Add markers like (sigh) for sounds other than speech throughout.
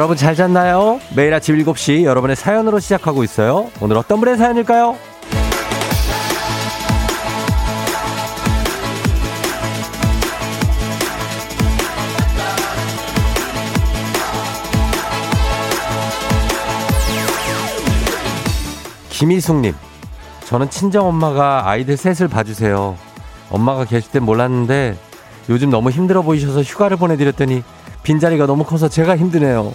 여러분 잘 잤나요? 매일 아침 7시 여러분의 사연으로 시작하고 있어요. 오늘 어떤 분의 사연일까요? 김희숙님, 저는 친정엄마가 아이들 셋을 봐주세요. 엄마가 계실 땐 몰랐는데 요즘 너무 힘들어 보이셔서 휴가를 보내드렸더니 빈자리가 너무 커서 제가 힘드네요.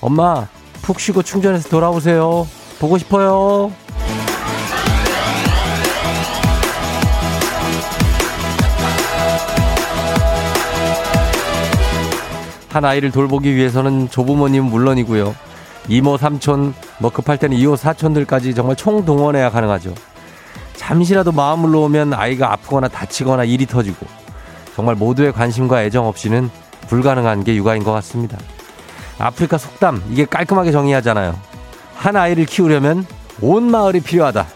엄마, 푹 쉬고 충전해서 돌아오세요. 보고 싶어요. 한 아이를 돌보기 위해서는 조부모님 물론이고요. 이모, 삼촌, 뭐 급할 때는 이호, 사촌들까지 정말 총동원해야 가능하죠. 잠시라도 마음을 놓으면 아이가 아프거나 다치거나 일이 터지고 정말 모두의 관심과 애정 없이는 불가능한 게 육아인 것 같습니다. 아프리카 속담 이게 깔끔하게 정의하잖아요. 한 아이를 키우려면 온 마을이 필요하다.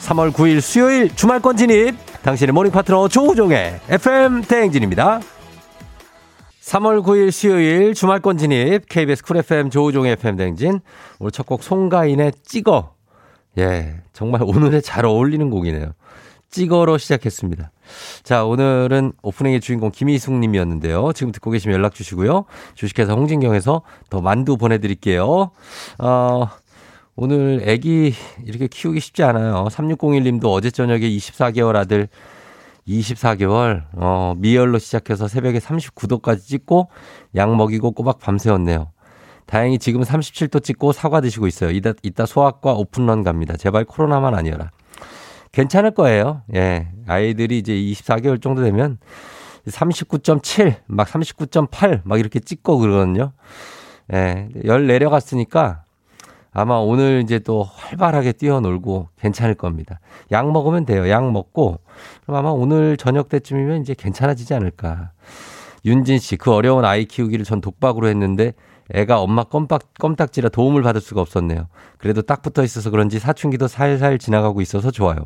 3월 9일 수요일 주말권 진입 당신의 모닝 파트너 조우종의 FM 대행진입니다. 3월 9일 수요일 주말권 진입 KBS 쿨 FM 조우종의 FM 대행진 오늘 첫 곡 송가인의 찍어 예 정말 오늘에 잘 어울리는 곡이네요. 찍어로 시작했습니다. 자, 오늘은 오프닝의 주인공 김희숙 님이었는데요. 지금 듣고 계시면 연락 주시고요. 주식회사 홍진경에서 더 만두 보내드릴게요. 어, 오늘 애기 이렇게 키우기 쉽지 않아요. 3601 님도 어제 저녁에 24개월 아들 24개월, 어, 미열로 시작해서 새벽에 39도까지 찍고 약 먹이고 꼬박 밤새웠네요. 다행히 지금 37도 찍고 사과 드시고 있어요. 이따, 이따 소아과 오픈런 갑니다. 제발 코로나만 아니어라. 괜찮을 거예요. 예. 아이들이 이제 24개월 정도 되면 39.7, 막 39.8, 막 이렇게 찍고 그러거든요. 예. 열 내려갔으니까 아마 오늘 이제 또 활발하게 뛰어놀고 괜찮을 겁니다. 약 먹으면 돼요. 약 먹고 그럼 아마 오늘 저녁 때쯤이면 이제 괜찮아지지 않을까. 윤진 씨, 그 어려운 아이 키우기를 전 독박으로 했는데 애가 엄마 껌딱, 껌딱지라 도움을 받을 수가 없었네요. 그래도 딱 붙어 있어서 그런지 사춘기도 살살 지나가고 있어서 좋아요.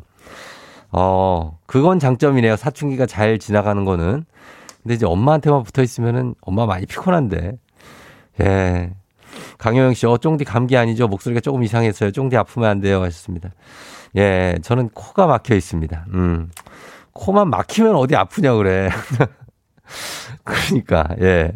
어, 그건 장점이네요. 사춘기가 잘 지나가는 거는. 근데 이제 엄마한테만 붙어 있으면은 엄마 많이 피곤한데. 예. 강효영 씨, 어, 쫑디 감기 아니죠? 목소리가 조금 이상했어요. 쫑디 아프면 안 돼요. 하셨습니다. 예, 저는 코가 막혀 있습니다. 음. 코만 막히면 어디 아프냐 그래. (laughs) 그러니까, 예.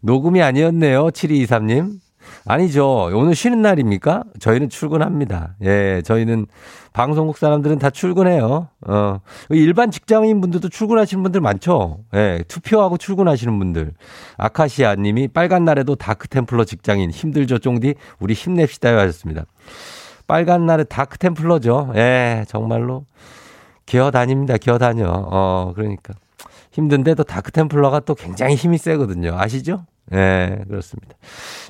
녹음이 아니었네요. 7223님. 아니죠. 오늘 쉬는 날입니까? 저희는 출근합니다. 예, 저희는 방송국 사람들은 다 출근해요. 어, 일반 직장인 분들도 출근하시는 분들 많죠? 예, 투표하고 출근하시는 분들. 아카시아 님이 빨간 날에도 다크템플러 직장인 힘들죠, 쫑디? 우리 힘냅시다요 하셨습니다. 빨간 날에 다크템플러죠. 예, 정말로. 기어 다닙니다. 기어 다녀. 어, 그러니까. 힘든데도 다크템플러가 또 굉장히 힘이 세거든요. 아시죠? 예, 네, 그렇습니다.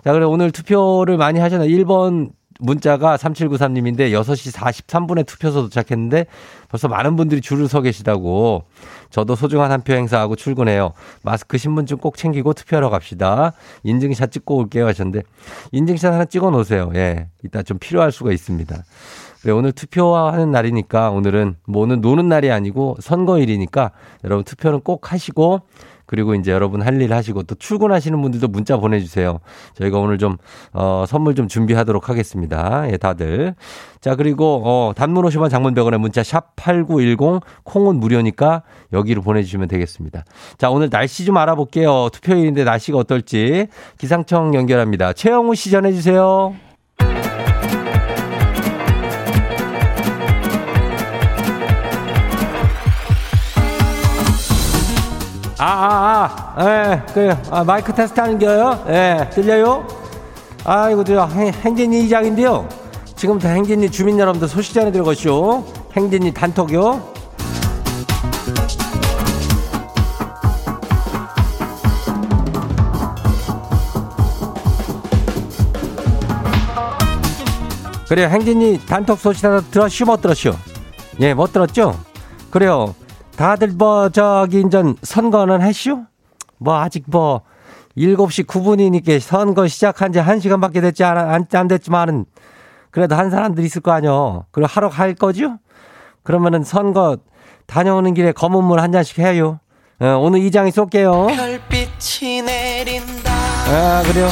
자, 그래 오늘 투표를 많이 하셨나요? 1번 문자가 3793님인데 6시 43분에 투표소 도착했는데 벌써 많은 분들이 줄을 서 계시다고 저도 소중한 한 표 행사하고 출근해요. 마스크 신분증 꼭 챙기고 투표하러 갑시다. 인증샷 찍고 올게요 하셨는데 인증샷 하나 찍어 놓으세요. 예. 이따 좀 필요할 수가 있습니다. 그래, 오늘 투표하는 날이니까 오늘은 뭐 오늘 노는 날이 아니고 선거일이니까 여러분 투표는 꼭 하시고 그리고 이제 여러분 할 일 하시고 또 출근하시는 분들도 문자 보내주세요. 저희가 오늘 좀, 어, 선물 좀 준비하도록 하겠습니다. 예, 다들. 자, 그리고, 어, 단문 50원 장문 100원의 문자 샵8910 콩은 무료니까 여기로 보내주시면 되겠습니다. 자, 오늘 날씨 좀 알아볼게요. 투표일인데 날씨가 어떨지 기상청 연결합니다. 최영우 씨 전해주세요. 아, 아, 아, 예, 그래요. 아, 마이크 테스트 하는 거요? 예, 들려요? 아이고, 저, 행진이 이장인데요. 지금부터 행진이 주민 여러분들 소식 전해드릴 것이오. 행진이 단톡요. 그래요, 행진이 단톡 소식 하나 들었슈, 못 들었슈? 예, 못 들었죠? 그래요. 다들 뭐 저기 인전 선거는 했슈? 뭐 아직 뭐 7시 9분이니까 선거 시작한 지 1시간밖에 됐지 안, 안, 안 됐지만은 그래도 한 사람들 있을 거 아니요. 그리고 하러 갈 거죠? 그러면은 선거 다녀오는 길에 검은 물 한 잔씩 해요. 어, 오늘 이 장이 쏠게요. 별빛이 내린다. 아, 그래요.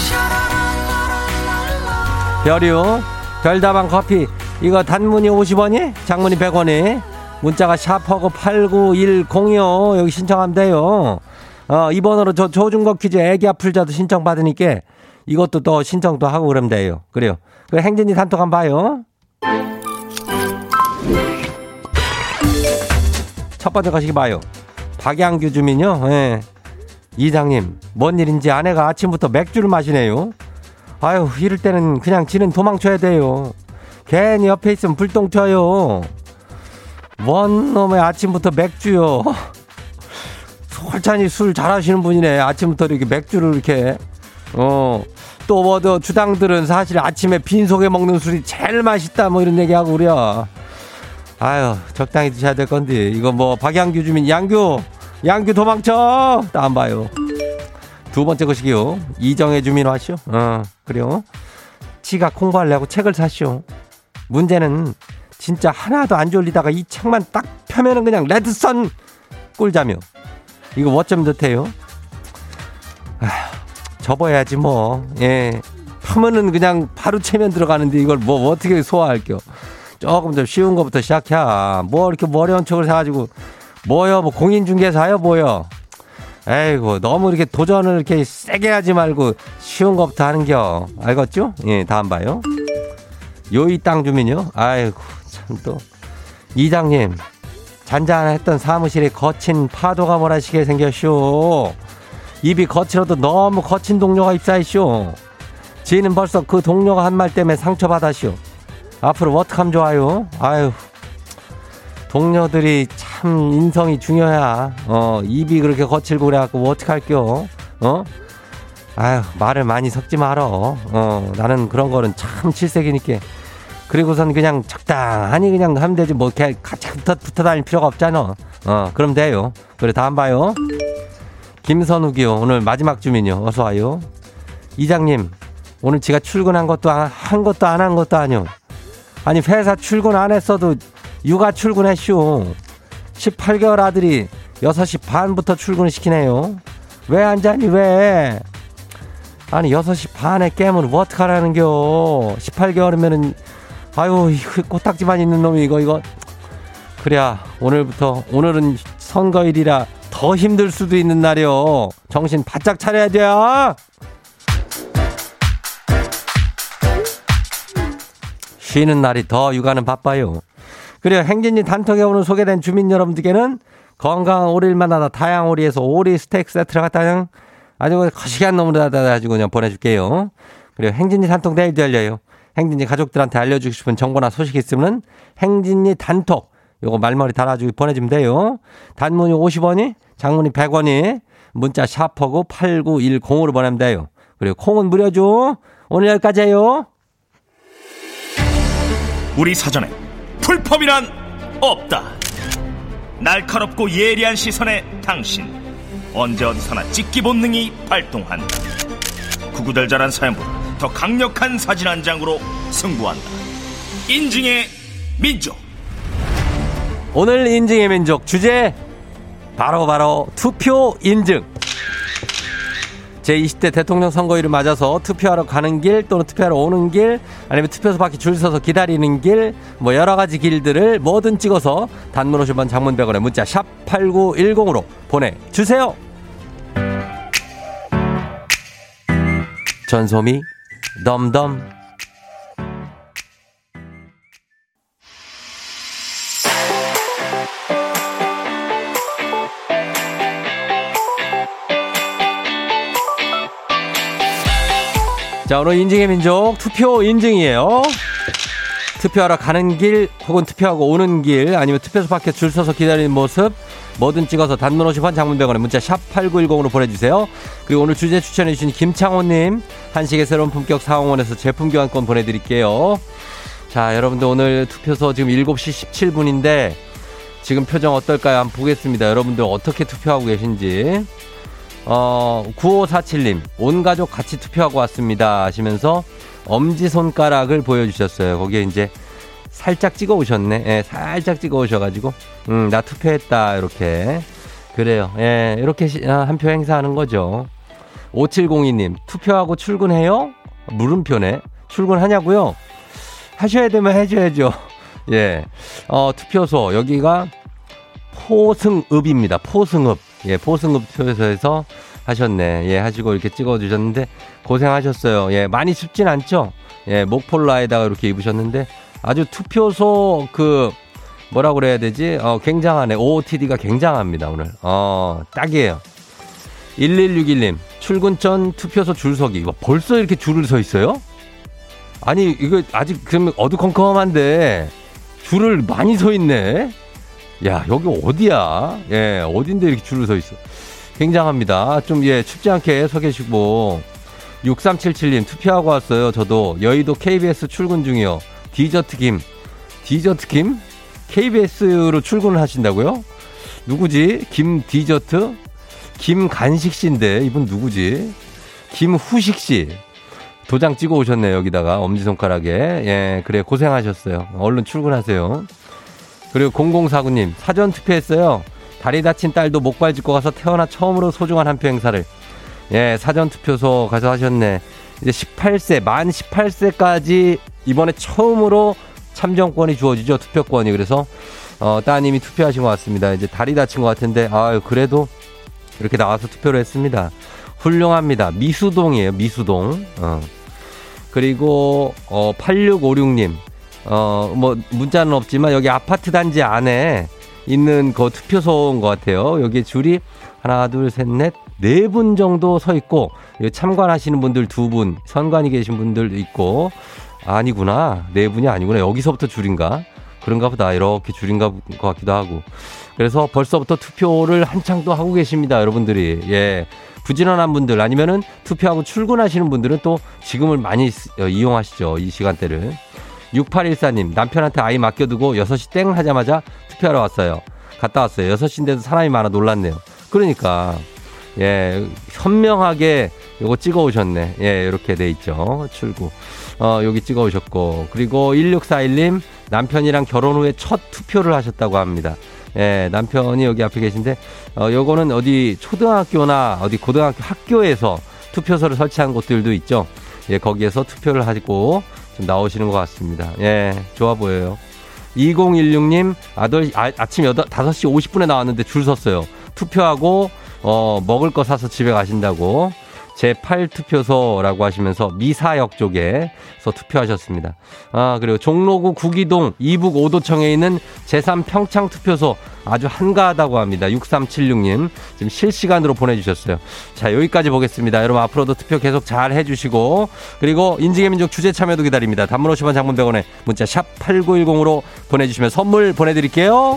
별유, 별다방 커피, 이거 단문이 50원이? 장문이 100원이? 문자가 샤퍼고 89106 여기 신청하면 돼요. 어, 이번으로 저 조중거 퀴즈 애기 아플 자도 신청 받으니까 이것도 또 신청도 하고 그러면 돼요. 그래요. 그 행진이 단톡 한번 봐요. 첫 번째 거시기 봐요. 박양규 주민요. 예. 이장님, 뭔 일인지 아내가 아침부터 맥주를 마시네요. 아유, 이럴 때는 그냥 지는 도망쳐야 돼요. 괜히 옆에 있으면 불똥 튀어요. 뭔 놈의 아침부터 맥주요. 솔찬히 술 잘하시는 분이네. 아침부터 이렇게 맥주를 이렇게. 어. 또 뭐, 더 주당들은 사실 아침에 빈속에 먹는 술이 제일 맛있다. 뭐 이런 얘기하고 그래요. 아유, 적당히 드셔야 될 건데. 이거 뭐, 박양규 주민, 양규! 양규 도망쳐! 또 안 봐요. 두 번째 것이기요. 이정혜 주민 와시오. 어, 그래요. 지가 공부하려고 책을 사시오. 문제는 진짜 하나도 안 졸리다가 이 책만 딱 펴면은 그냥 레드선 꿀자며. 이거 어쩜 좋대요? 아, 접어야지 뭐. 예. 펴면은 그냥 바로 체면 들어가는데 이걸 뭐 어떻게 소화할게요. 조금 좀 쉬운 것부터 시작해. 뭐 이렇게 뭐 어려운 척을 해가지고 뭐요? 뭐 공인중개사요? 뭐요? 에이고 너무 이렇게 도전을 이렇게 세게 하지 말고 쉬운 것부터 하는겨. 알겠죠? 예, 다음 봐요. 요이 땅 주민요. 아이고 참 또 이장님 잔잔했던 사무실에 거친 파도가 몰아치게 생겼쇼. 입이 거칠어도 너무 거친 동료가 입사했쇼. 지는 벌써 그 동료가 한 말 때문에 상처받았쇼. 앞으로 어떡하면 좋아요? 아유. 동료들이 참 인성이 중요해. 어, 입이 그렇게 거칠고 그래갖고 뭐 어떡할겨? 어? 아유, 말을 많이 섞지 말어. 어, 나는 그런 거는 참 칠색이니까. 그리고선 그냥 적당하니 그냥 하면 되지. 뭐, 이렇게 같이 붙어, 붙어 다닐 필요가 없잖아. 어, 그럼 돼요. 그래, 다음 봐요. 김선욱이요. 오늘 마지막 주민이요. 어서 와요. 이장님, 오늘 지가 출근한 것도 안, 한 것도 안 한 것도 아니요. 아니, 회사 출근 안 했어도 육아 출근했쇼. 18개월 아들이 6시 반부터 출근을 시키네요. 왜 안 자니, 왜? 아니, 6시 반에 깨면 뭐 어떡하라는겨. 18개월이면은, 아유, 이거 코딱지만 있는 놈이 이거, 이거. 그래야, 오늘부터, 오늘은 선거일이라 더 힘들 수도 있는 날이요. 정신 바짝 차려야 돼요. 쉬는 날이 더 육아는 바빠요. 그래요. 행진이 단톡에 오늘 소개된 주민 여러분들께는 건강한 오리를 만나다 다양 오리에서 오리 스테이크 세트를 갖다 아주 거시기한 놈으로 다 가지고 그냥 보내줄게요. 그리고 행진이 단톡 내일도 열려요. 행진이 가족들한테 알려주고 싶은 정보나 소식 있으면 행진이 단톡 요거 말머리 달아주고 보내주면 돼요. 단문이 50원이 장문이 100원이 문자 샤퍼고 8910으로 보내면 돼요. 그리고 콩은 무료죠. 오늘 여기까지예요. 우리 사전에 풀펌이란 없다. 날카롭고 예리한 시선에 당신 언제 어디서나 찍기 본능이 발동한다. 구구절절한 사연보다 더 강력한 사진 한 장으로 승부한다. 인증의 민족. 오늘 인증의 민족 주제 바로 바로 투표 인증. 제20대 대통령 선거일을 맞아서 투표하러 가는 길 또는 투표하러 오는 길 아니면 투표소 밖에 줄 서서 기다리는 길 뭐 여러 가지 길들을 뭐든 찍어서 단문 50원 장문 100원에 문자 샵 8910으로 보내주세요. 전소미 덤덤 자, 오늘 인증의 민족 투표 인증이에요. 투표하러 가는 길 혹은 투표하고 오는 길 아니면 투표소 밖에 줄 서서 기다리는 모습 뭐든 찍어서 단문 50원 장문 100원에 문자 샵 8910으로 보내주세요. 그리고 오늘 주제 추천해주신 김창호님 한식의 새로운 품격 사홍원에서 제품 교환권 보내드릴게요. 자, 여러분들 오늘 투표소 지금 7시 17분인데 지금 표정 어떨까요? 한번 보겠습니다. 여러분들 어떻게 투표하고 계신지. 어, 9547님, 온 가족 같이 투표하고 왔습니다. 하시면서 엄지손가락을 보여주셨어요. 거기에 이제 살짝 찍어 오셨네. 예, 살짝 찍어 오셔가지고, 음, 나 투표했다. 이렇게. 그래요. 예, 이렇게 한 표 행사하는 거죠. 5702님, 투표하고 출근해요? 물음표네. 출근하냐고요? 하셔야 되면 해줘야죠. (laughs) 예. 어, 투표소, 여기가 포승읍입니다. 포승읍. 예, 포승읍 투표소에서 하셨네. 예, 하시고 이렇게 찍어주셨는데 고생하셨어요. 예, 많이 춥진 않죠? 예, 목폴라에다가 이렇게 입으셨는데 아주 투표소 그 뭐라 그래야 되지? 어, 굉장하네. OOTD가 굉장합니다, 오늘. 어, 딱이에요. 1161님, 출근 전 투표소 줄 서기. 와, 벌써 이렇게 줄을 서 있어요? 아니, 이거 아직 그러면 어두컴컴한데 줄을 많이 서 있네? 야, 여기 어디야? 예, 어딘데 이렇게 줄을 서 있어? 굉장합니다. 좀, 예, 춥지 않게 서 계시고. 6377님, 투표하고 왔어요. 저도 여의도 KBS 출근 중이요. 디저트 김. 디저트 김? KBS로 출근을 하신다고요? 누구지? 김 디저트? 김 간식 씨인데, 이분 누구지? 김후식 씨. 도장 찍어 오셨네요, 여기다가. 엄지손가락에. 예, 그래, 고생하셨어요. 얼른 출근하세요. 그리고 0049님, 사전 투표했어요. 다리 다친 딸도 목발 짚고 가서 태어나 처음으로 소중한 한 표 행사를. 예, 사전 투표소 가서 하셨네. 이제 18세, 만 18세까지 이번에 처음으로 참정권이 주어지죠. 투표권이. 그래서, 어, 따님이 투표하신 것 같습니다. 이제 다리 다친 것 같은데, 아유, 그래도 이렇게 나와서 투표를 했습니다. 훌륭합니다. 미수동이에요. 미수동. 어. 그리고, 어, 8656님. 어, 뭐, 문자는 없지만 여기 아파트 단지 안에 있는 그 투표소인 것 같아요. 여기 줄이 하나, 둘, 셋, 넷, 네 분 정도 서 있고, 참관하시는 분들 두 분, 선관위 계신 분들 있고, 아니구나. 네 분이 아니구나. 여기서부터 줄인가? 그런가 보다. 이렇게 줄인가 것 같기도 하고. 그래서 벌써부터 투표를 한창 또 하고 계십니다. 여러분들이. 예. 부지런한 분들 아니면은 투표하고 출근하시는 분들은 또 지금을 많이 어, 이용하시죠. 이 시간대를. 6814님, 남편한테 아이 맡겨두고 6시 땡 하자마자 투표하러 왔어요. 갔다 왔어요. 6시인데도 사람이 많아 놀랐네요. 그러니까, 예, 현명하게 요거 찍어 오셨네. 예, 이렇게 돼 있죠. 출구. 어, 여기 찍어 오셨고. 그리고 1641님, 남편이랑 결혼 후에 첫 투표를 하셨다고 합니다. 예, 남편이 여기 앞에 계신데, 어, 요거는 어디 초등학교나 어디 고등학교 학교에서 투표소를 설치한 곳들도 있죠. 예, 거기에서 투표를 하고 좀 나오시는 것 같습니다. 예, 좋아 보여요. 2016님, 아들, 아, 아침 8, 5시 50분에 나왔는데 줄 섰어요. 투표하고, 어, 먹을 거 사서 집에 가신다고. 제8투표소라고 하시면서 미사역 쪽에서 투표하셨습니다. 아, 그리고 종로구 구기동 이북 5도청에 있는 제3평창 투표소 아주 한가하다고 합니다. 6376님. 지금 실시간으로 보내주셨어요. 자, 여기까지 보겠습니다. 여러분 앞으로도 투표 계속 잘 해주시고 그리고 인증의 민족 주제 참여도 기다립니다. 단문 50원 장문 100원에 문자 샵 8910으로 보내주시면 선물 보내드릴게요.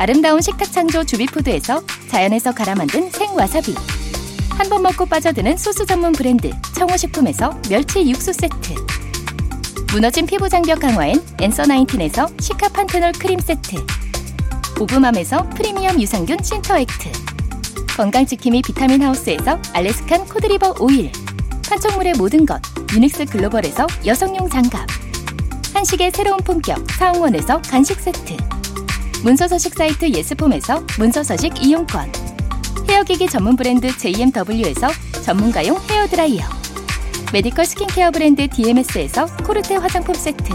아름다운 식탁 창조 주비푸드에서 자연에서 갈아 만든 생와사비. 한 번 먹고 빠져드는 소스 전문 브랜드 청호식품에서 멸치 육수 세트. 무너진 피부 장벽 강화엔 엔서 나인틴에서 시카 판테놀 크림 세트. 오브맘에서 프리미엄 유산균 신터액트. 건강지킴이 비타민 하우스에서 알래스칸 코드리버 오일. 판촉물의 모든 것 유닉스 글로벌에서 여성용 장갑. 한식의 새로운 품격 사홍원에서 간식 세트 문서서식 사이트 예스폼에서 문서서식 이용권. 헤어기기 전문 브랜드 JMW에서 전문가용 헤어드라이어. 메디컬 스킨케어 브랜드 DMS에서 코르테 화장품 세트.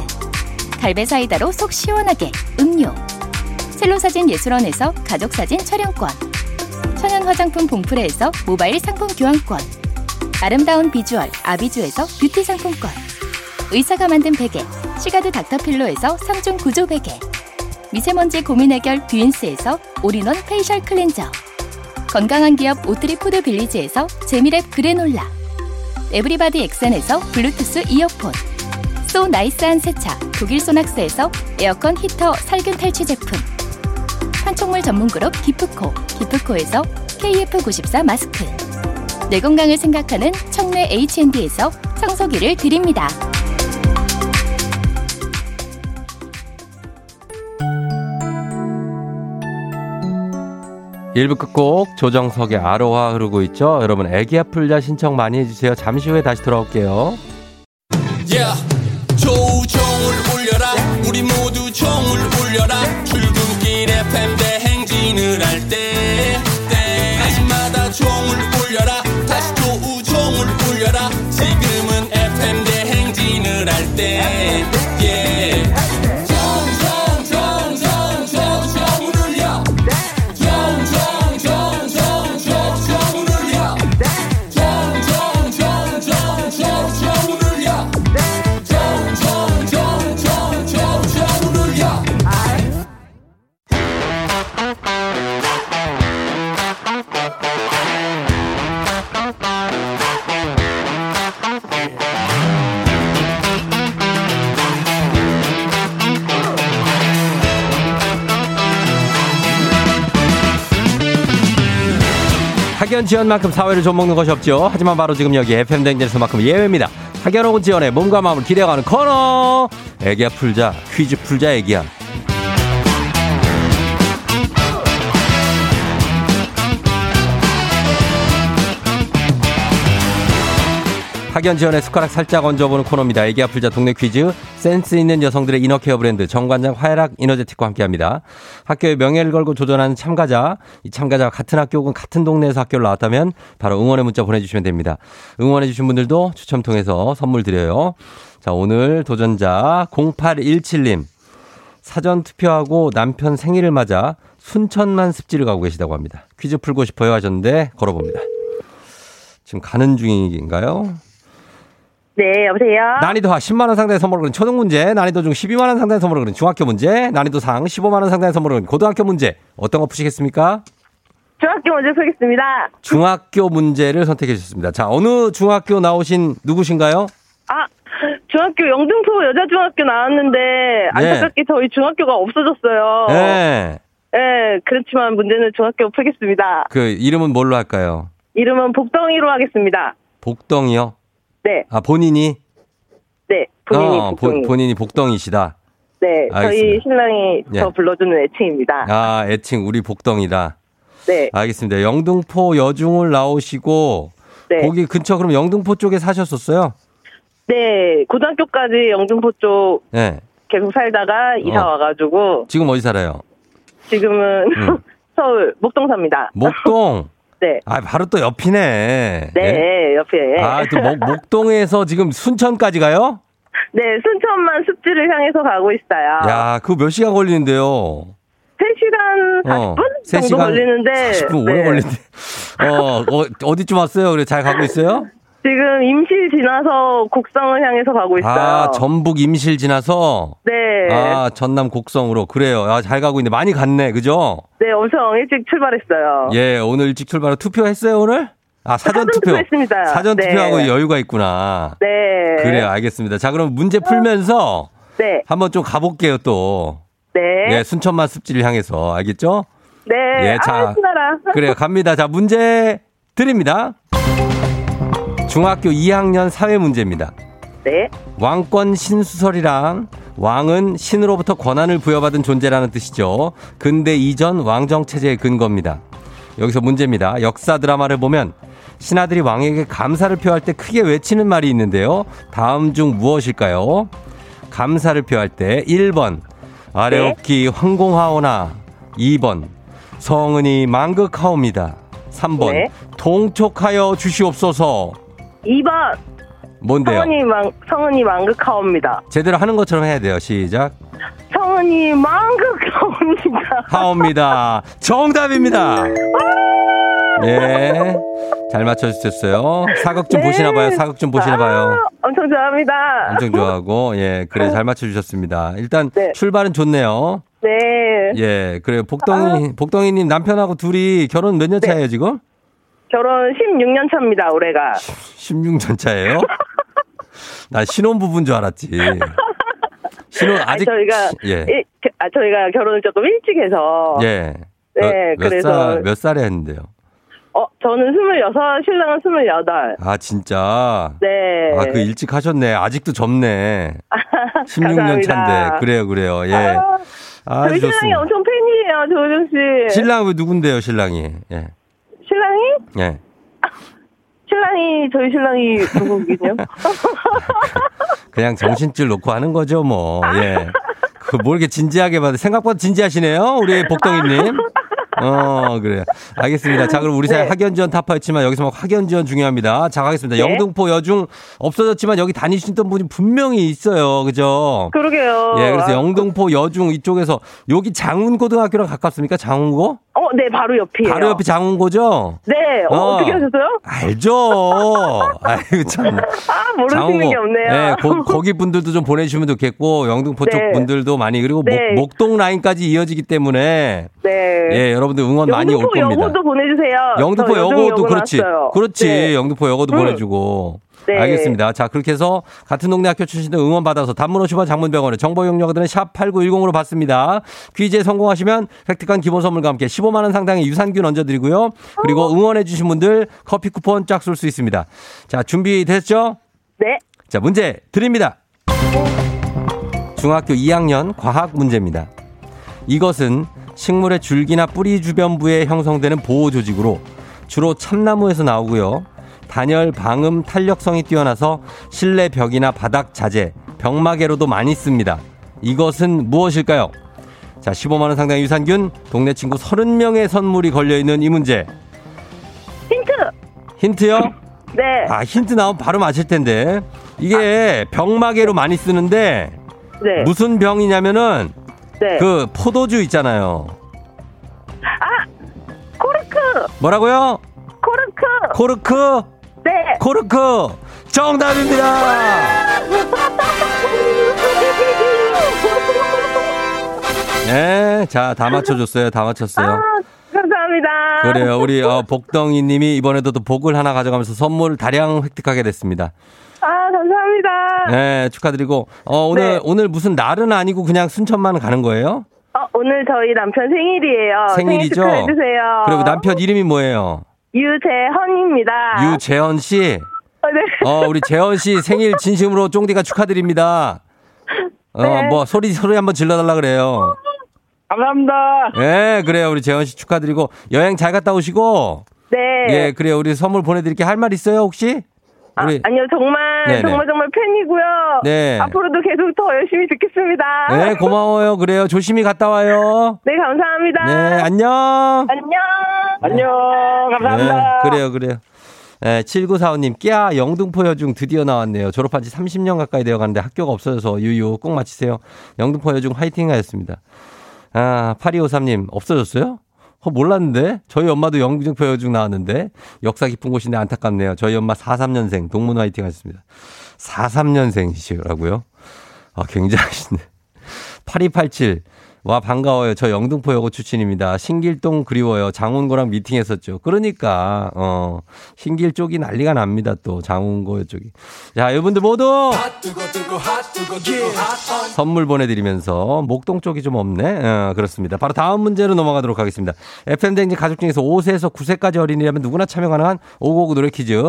갈베 사이다로 속 시원하게 음료. 셀로사진 예술원에서 가족사진 촬영권. 천연 화장품 봉프레에서 모바일 상품 교환권. 아름다운 비주얼 아비주에서 뷰티 상품권. 의사가 만든 베개 시가드 닥터필로에서 3중 구조 베개 미세먼지 고민 해결 뷰인스에서 all-in-one facial cleanser. 건강한 기업 오트리 푸드 빌리지에서 재미랩 그래놀라. everybody 엑센에서 블루투스 이어폰. so nice한 세차 독일 소낙스에서 에어컨 히터 살균 탈취 제품. 판촉물 전문 그룹 기프코 기프코에서 KF94 마스크. 내 건강을 생각하는 청내 H&D에서 청소기를 드립니다. 일부 끝곡 조정석의 아로하 흐르고 있죠. 여러분 애기 아플자 신청 많이 해주세요. 잠시 후에 다시 돌아올게요. 학연 지원만큼 사회를 좀 먹는 것이 없죠. 하지만 바로 지금 여기 FM 댕진에서만큼 예외입니다. 혹은 지원의 몸과 마음을 기대어가는 코너. 애기야 풀자 퀴즈 풀자 애기야. 학연 지원의 숟가락 살짝 얹어보는 코너입니다. 애기 아플자 동네 퀴즈. 센스 있는 여성들의 이너케어 브랜드 정관장 화해락 이너제틱과 함께합니다. 학교의 명예를 걸고 도전하는 참가자. 이 참가자가 같은 학교 혹은 같은 동네에서 학교를 나왔다면 바로 응원의 문자 보내주시면 됩니다. 응원해주신 분들도 추첨 통해서 선물 드려요. 자, 오늘 도전자 0817님. 사전 투표하고 남편 생일을 맞아 순천만 습지를 가고 계시다고 합니다. 퀴즈 풀고 싶어요 하셨는데 걸어봅니다. 지금 가는 중인가요? 네, 여보세요? 난이도 하 10만 원 상당의 선물을 그린 초등 문제, 난이도 중 12만 원 상당의 선물을 그린 중학교 문제, 난이도 상 15만 원 상당의 선물을 그린 고등학교 문제. 어떤 거 푸시겠습니까? 중학교 먼저 소개했습니다. 중학교 문제를 선택해 주셨습니다. 자, 어느 중학교 나오신 누구신가요? 아, 중학교 영등포 여자중학교 나왔는데, 안타깝게 저희 중학교가 없어졌어요. 네. 네, 그렇지만 문제는 중학교 풀겠습니다. 그 이름은 뭘로 할까요? 이름은 복덩이로 하겠습니다. 복덩이요? 네, 아, 본인이? 네, 본인이 어, 복덩이. 본, 본인이 복덩이시다. 네, 저희 알겠습니다. 신랑이 예. 저 불러주는 애칭입니다. 아, 애칭 우리 복덩이다. 네, 알겠습니다. 영등포 여중을 나오시고 네. 거기 근처 그럼 영등포 쪽에 사셨었어요? 네, 고등학교까지 영등포 쪽 네. 계속 살다가 이사 어. 와가지고, 지금 어디 살아요? 지금은 음. (laughs) 서울 목동사입니다. 목동. 네, 아, 바로 또 옆이네. 네, 예? 옆에. 아, 또 목, 목동에서 지금 순천까지 가요? 네, 순천만 습지를 향해서 가고 있어요. 야, 그거 몇 시간 걸리는데요? 3시간 40분 세 정도 시간 걸리는데 40분 오래 네. 걸린대. 어, 어, 어디쯤 왔어요? 그래, 잘 가고 있어요? 지금 임실 지나서 곡성을 향해서 가고 있어요. 아, 전북 임실 지나서? 네. 아, 전남 곡성으로. 그래요. 아, 잘 가고 있는데 많이 갔네. 그죠? 네, 엄청 일찍 출발했어요. 예, 오늘 일찍 출발하고 투표했어요, 오늘? 아, 사전 사전 투표. 투표 했습니다. 사전 네. 투표하고 여유가 있구나. 네. 그래요, 알겠습니다. 자, 그럼 문제 풀면서 네. 한번 좀 가볼게요, 또. 네. 예, 순천만 습지를 향해서. 알겠죠? 네. 예, 자. 아. 그래요, 갑니다. 자, 문제 드립니다. 중학교 2학년 사회 문제입니다. 네. 왕권 신수설이랑 왕은 신으로부터 권한을 부여받은 존재라는 뜻이죠. 근대 이전 왕정 체제의 근거입니다. 여기서 문제입니다. 역사 드라마를 보면 신하들이 왕에게 감사를 표할 때 크게 외치는 말이 있는데요. 다음 중 무엇일까요? 감사를 표할 때 1번 아래옵기 황공하오나 2번 성은이 망극하옵니다. 3번 네. 동촉하여 주시옵소서 2번. 뭔데요? 성은이 망, 성은이 망극하옵니다. 제대로 하는 것처럼 해야 돼요. 시작. 성은이 망극하옵니다. 하옵니다. 정답입니다. 예. 잘 맞춰주셨어요. 사극 좀 네. 보시나 봐요. 사극 좀 보시나 봐요. 아, 엄청 좋아합니다. 엄청 좋아하고, 예. 그래, 잘 맞춰주셨습니다. 일단, 네. 출발은 좋네요. 네. 예. 그래요. 복덩이, 복덩이님 남편하고 둘이 결혼 몇년 네. 차예요, 지금? 결혼 16년 차입니다, 올해가. 16년 차예요? (laughs) 나 신혼부부인 줄 알았지. 신혼, 아니, 아직. 저희가 예. 일- 그- 아, 저희가 결혼을 조금 일찍 해서 예. 네, 몇, 몇 그래서- 살, 몇 살에 했는데요? 어, 저는 26, 신랑은 28. 아, 진짜. 네. 아, 그 일찍 하셨네. 아직도 젊네. (laughs) 16년 감사합니다. 차인데. 그래요, 그래요. 예. 아, 아, 저희 신랑이 엄청 팬이에요, 조우정 씨. 신랑 왜 누군데요, 신랑이? 예. 신랑이? 예. 신랑이, 저희 신랑이 누구긴요? (laughs) 그냥 정신줄 놓고 하는 거죠, 뭐. 예. 그, 뭐 이렇게 진지하게 봐도 생각보다 진지하시네요, 우리 복덩이님. 어, 그래요. 알겠습니다. 자, 그럼 우리 사회 네. 학연 지원 타파였지만 여기서 막 학연 지원 중요합니다. 자, 가겠습니다. 네. 영등포 여중 없어졌지만 여기 다니시던 분이 분명히 있어요. 그죠? 그러게요. 예, 그래서 영등포 여중 이쪽에서 여기 장운고등학교랑 가깝습니까? 장운고? 어, 네, 바로 옆이에요. 바로 옆이 장운고죠? 네, 어, 어. 어. 떻게 하셨어요? 알죠. (laughs) 아이고 참. 아, 모르시는 게 없네요. 예, 거, 기 분들도 좀 보내주시면 좋겠고 영등포 쪽 네. 분들도 많이 그리고 네. 목, 목동 라인까지 이어지기 때문에 네. 예, 여러분들 응원 많이 올 영등포 겁니다. 여고도 보내주세요. 영등포 여고도 여고 그렇지. 나왔어요. 그렇지. 네. 영등포 여고도 음. 보내주고. 네. 알겠습니다. 자, 그렇게 해서 같은 동네 학교 출신들 응원 받아서 단문 50원 장문병원에 정보 이용료들은 샵 8910으로 받습니다. 퀴즈에 성공하시면 획득한 기본 선물과 함께 15만 원 상당의 유산균 얹어 드리고요. 그리고 응원해 주신 분들 커피 쿠폰 쫙 쏠 수 있습니다. 자, 준비됐죠? 네. 자, 문제 드립니다. 중학교 2학년 과학 문제입니다. 이것은 식물의 줄기나 뿌리 주변부에 형성되는 보호 조직으로 주로 참나무에서 나오고요. 단열, 방음, 탄력성이 뛰어나서 실내 벽이나 바닥 자재, 벽마개로도 많이 씁니다. 이것은 무엇일까요? 자, 15만원 상당의 유산균, 동네 친구 30명의 선물이 걸려있는 이 문제. 힌트! 힌트요? (laughs) 네. 아, 힌트 나오면 바로 맞힐 텐데. 이게 벽마개로 많이 쓰는데, 네. 무슨 병이냐면은, 네. 그 포도주 있잖아요. 코르크! 뭐라고요? 코르크! 코르크? 네. 코르크! 정답입니다! 네, 자, 다 맞춰줬어요. 다 맞췄어요. 아, 감사합니다. 그래요. 우리 어, 복덩이 님이 이번에도 또 복을 하나 가져가면서 선물 다량 획득하게 됐습니다. 아, 감사합니다. 네, 축하드리고. 어, 오늘, 네. 오늘 무슨 날은 아니고 그냥 순천만 가는 거예요? 어, 오늘 저희 남편 생일이에요. 생일이죠? 생일 축하해주세요. 그리고 남편 이름이 뭐예요? 유재헌입니다. 유재현 씨. 어, 네. 어, 우리 재현 씨 생일 진심으로 쫑디가 축하드립니다. 어, 네. 뭐 소리 소리 한번 질러달라 그래요. 감사합니다. 예, 그래요. 우리 재현 씨 축하드리고 여행 잘 갔다 오시고. 네. 예, 그래요. 우리 선물 보내드릴게 할 말 있어요 혹시? 아, 우리 아니요, 정말, 네네. 정말, 정말 팬이고요. 네. 앞으로도 계속 더 열심히 듣겠습니다. 네, 고마워요. 그래요. 조심히 갔다 와요. 네, 감사합니다. 네, 안녕. 안녕. 안녕. 감사합니다. 네, 그래요, 그래요. 네, 7945님, 끼야, 영등포 여중 드디어 나왔네요. 졸업한 지 30년 가까이 되어 가는데 학교가 없어져서 유유 꼭 마치세요. 영등포 여중 화이팅 하였습니다. 아, 8253님, 없어졌어요? 어, 몰랐는데? 저희 엄마도 영등포 여중 나왔는데? 역사 깊은 곳인데 안타깝네요. 저희 엄마 43년생, 동문 화이팅 하셨습니다. 43년생이시라고요? 아, 굉장하시네. 8287. 와, 반가워요. 저 영등포 여고 출신입니다. 신길동 그리워요. 장훈고랑 미팅했었죠. 그러니까, 어, 신길 쪽이 난리가 납니다. 또, 장훈고 쪽이. 자, 여러분들 모두 선물 보내드리면서 목동 쪽이 좀 없네. 어, 그렇습니다. 바로 다음 문제로 넘어가도록 하겠습니다. FM댕진 가족 중에서 5세에서 9세까지 어린이라면 누구나 참여 가능한 559 노래 퀴즈.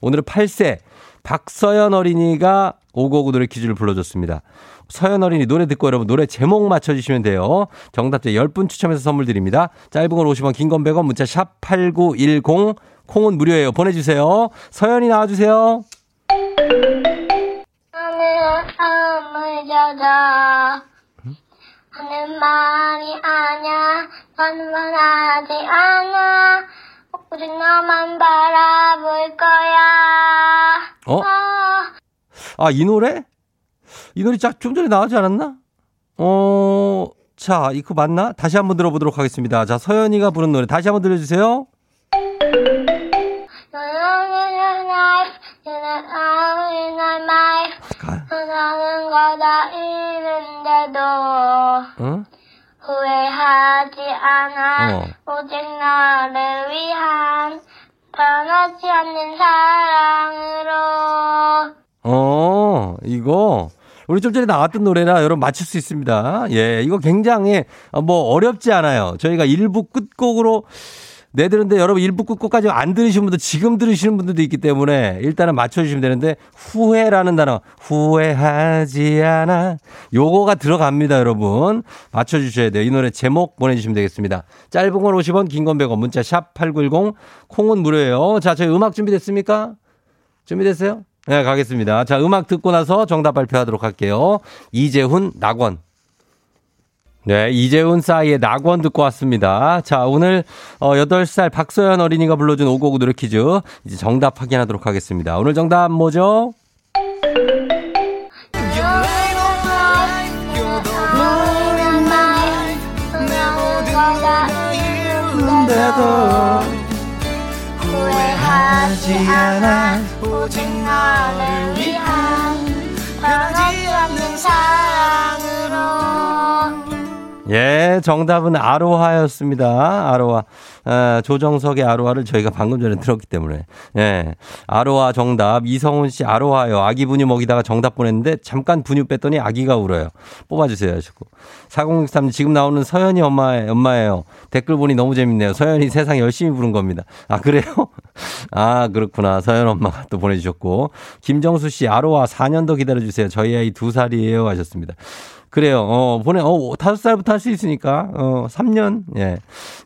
오늘은 8세 박서연 어린이가 559 노래 퀴즈를 불러줬습니다. 서연 어린이 노래 듣고 여러분 노래 제목 맞춰주시면 돼요. 정답자 10분 추첨해서 선물 드립니다. 짧은 걸 50원, 긴 건 100원, 문자 샵 8910, 콩은 무료예요. 보내주세요. 서연이 나와주세요. 하늘은 하는 말이 아냐 반말하지 않아 오직 너만 바라볼 거야 어? 아, 아, 이 노래? 이 노래 쫙좀 전에 나오지 않았나? 어, 자, 이거 맞나? 다시 한번 들어보도록 하겠습니다. 자, 서연이가 부른 노래 다시 한번 들려주세요. 너는 life 너는 아무리 날 말. 가, 너는 거다 잃은데도 응? 후회하지 않아 어. 오직 너를 위한 변하지 않는 사랑으로 어, 이거. 우리 좀 전에 나왔던 노래라 여러분 맞출 수 있습니다. 예, 이거 굉장히 어, 뭐 어렵지 않아요. 저희가 일부 끝곡으로 내드는데 여러분 1부 끝까지 안 들으신 분도 지금 들으시는 분들도 있기 때문에 일단은 맞춰주시면 되는데 후회라는 단어 후회하지 않아 요거가 들어갑니다 여러분 맞춰주셔야 돼요 이 노래 제목 보내주시면 되겠습니다 짧은 건 50원 긴 건 100원 문자 샵 8910 콩은 무료예요 자 저희 음악 준비됐습니까? 준비됐어요? 네 가겠습니다 자 음악 듣고 나서 정답 발표하도록 할게요 이재훈 낙원 네, 이재훈 싸이의 낙원 듣고 왔습니다. 자, 오늘 어 8살 박소연 어린이가 불러준 오고구 노래 퀴즈 이제 정답 확인하도록 하겠습니다. 오늘 정답 뭐죠? 후회하지 않아 오직 너를 위한 변하지 않는 사랑으로 예, 정답은 아로하였습니다. 아로하. 아, 조정석의 아로하를 저희가 방금 전에 들었기 때문에. 예. 아로하 정답. 이성훈 씨 아로하요. 아기 분유 먹이다가 정답 보냈는데 잠깐 분유 뺐더니 아기가 울어요. 뽑아주세요. 하시고. 4063 지금 나오는 서연이 엄마, 엄마예요. 댓글 보니 너무 재밌네요. 서연이 세상 열심히 부른 겁니다. 아, 그래요? (laughs) 아, 그렇구나. 서연 엄마가 또 보내주셨고. 김정수 씨 아로하 4년 더 기다려주세요. 저희 아이 2살이에요. 하셨습니다. 그래요. 어, 보내, 어, 다섯 살부터 할 수 있으니까, 어, 3년. 예.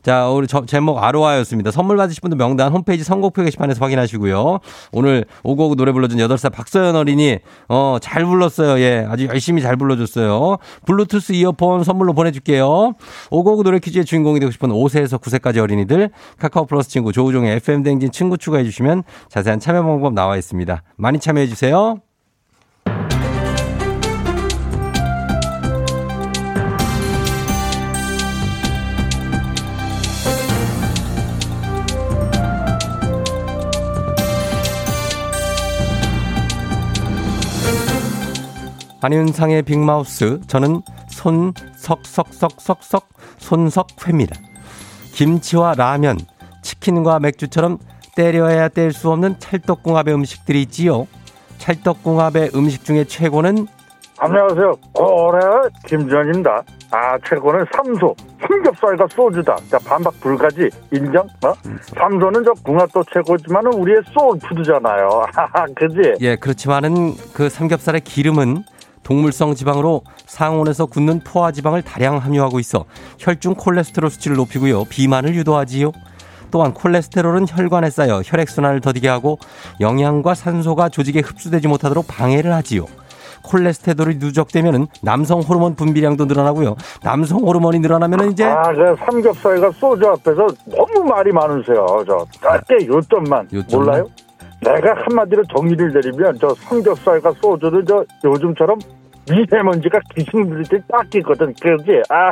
자, 우리 저, 제목 아로하였습니다. 선물 받으실 분들 명단 홈페이지 선곡표 게시판에서 확인하시고요. 오늘 오고오고 노래 불러준 8살 박서연 어린이, 어, 잘 불렀어요. 예. 아주 열심히 잘 불러줬어요. 블루투스 이어폰 선물로 보내줄게요. 오고오고 노래 퀴즈의 주인공이 되고 싶은 5세에서 9세까지 어린이들, 카카오 플러스 친구 조우종의 FM댕진 친구 추가해주시면 자세한 참여 방법 나와 있습니다. 많이 참여해주세요. 한윤상의 빅마우스 저는 손석석석석석 손석회입니다. 김치와 라면, 치킨과 맥주처럼 때려야 뗄 수 없는 찰떡궁합의 음식들이 있지요. 찰떡궁합의 음식 중에 최고는 안녕하세요. 고래 김지현입니다. 아 최고는 삼소 삼겹살과 소주다. 자 반박 불가지 인정? 어? 삼소는 저 궁합도 최고지만은 우리의 소울푸드잖아요. (laughs) 그지? 예 그렇지만은 그 삼겹살의 기름은 동물성 지방으로 상온에서 굳는 포화 지방을 다량 함유하고 있어 혈중 콜레스테롤 수치를 높이고요 비만을 유도하지요. 또한 콜레스테롤은 혈관에 쌓여 혈액순환을 더디게 하고 영양과 산소가 조직에 흡수되지 못하도록 방해를 하지요. 콜레스테롤이 누적되면은 남성 호르몬 분비량도 늘어나고요. 남성 호르몬이 늘어나면은 이제 아, 그 삼겹살과 소주 앞에서 너무 말이 많으세요. 저 짧게 요점만 요점만? 몰라요? 내가 한마디로 정리를 내리면 저 삼겹살과 소주는 저 요즘처럼 미세먼지가 기승 부릴 때 닦이거든. 그지? 아,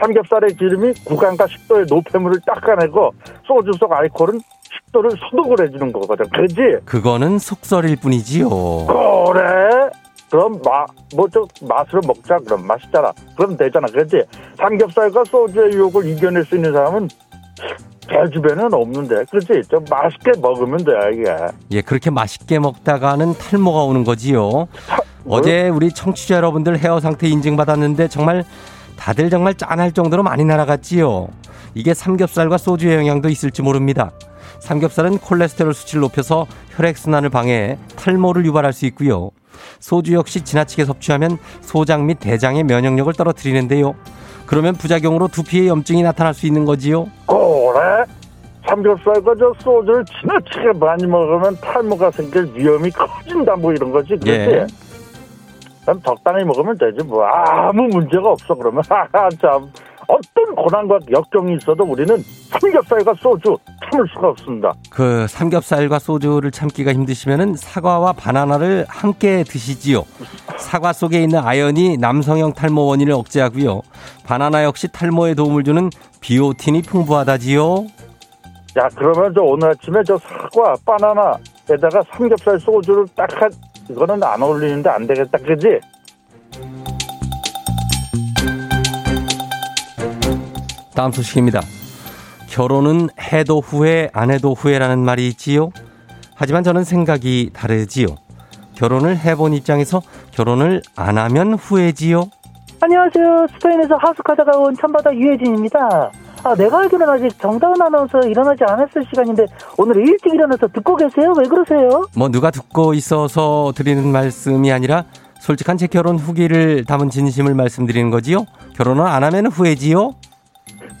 삼겹살의 기름이 구강과 식도의 노폐물을 닦아내고 소주 속 알코올은 식도를 소독을 해주는 거거든. 그지? 그거는 속설일 뿐이지요. 그래? 그럼 마, 뭐, 저, 맛으로 먹자. 그럼 맛있잖아. 그럼 되잖아. 그렇지? 삼겹살과 소주의 유혹을 이겨낼 수 있는 사람은 제 주변에는 없는데. 그렇지? 좀 맛있게 먹으면 돼, 이게. 예, 그렇게 맛있게 먹다가는 탈모가 오는 거지요. 어제 우리 청취자 여러분들 헤어 상태 인증받았는데 정말 다들 정말 짠할 정도로 많이 날아갔지요. 이게 삼겹살과 소주의 영향도 있을지 모릅니다. 삼겹살은 콜레스테롤 수치를 높여서 혈액순환을 방해해 탈모를 유발할 수 있고요. 소주 역시 지나치게 섭취하면 소장 및 대장의 면역력을 떨어뜨리는데요. 그러면 부작용으로 두피에 염증이 나타날 수 있는 거지요. 그래? 삼겹살과 저 소주를 지나치게 많이 먹으면 탈모가 생길 위험이 커진다, 뭐 이런 거지. 그렇지? 예. 그럼 적당히 먹으면 되지, 뭐. 아무 문제가 없어, 그러면. 하하, (laughs) 참. 어떤 고난과 역경이 있어도 우리는 삼겹살과 소주 참을 수가 없습니다. 그 삼겹살과 소주를 참기가 힘드시면은 사과와 바나나를 함께 드시지요. 사과 속에 있는 아연이 남성형 탈모 원인을 억제하고요. 바나나 역시 탈모에 도움을 주는 비오틴이 풍부하다지요. 야, 그러면 저 오늘 아침에 저 사과, 바나나에다가 삼겹살 소주를 딱 한, 이거는 안 어울리는데 안 되겠다, 그지? 다음 소식입니다. 결혼은 해도 후회, 안 해도 후회라는 말이 있지요. 하지만 저는 생각이 다르지요. 결혼을 해본 입장에서 결혼을 안 하면 후회지요. 안녕하세요. 스페인에서 하숙하다가 온 참바다 유혜진입니다. 아, 내가 알기로는 아직 정다은 아나운서 일어나지 않았을 시간인데 오늘 일찍 일어나서 듣고 계세요? 왜 그러세요? 뭐 누가 듣고 있어서 드리는 말씀이 아니라 솔직한 제 결혼 후기를 담은 진심을 말씀드리는 거지요. 결혼을 안 하면 후회지요.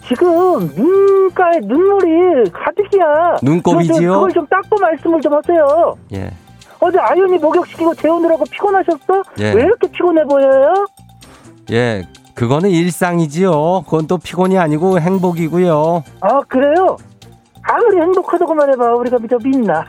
지금 눈가에 눈물이 가득이야. 눈곱이지요? 그걸 좀 닦고 말씀을 좀 하세요. 예. 어제 아연이 목욕시키고 재우느라고 피곤하셨어? 예. 왜 이렇게 피곤해 보여요? 예. 그거는 일상이지요. 그건 또 피곤이 아니고 행복이고요. 아 그래요? 아무리 행복하다고 말해봐 우리가 저 믿나?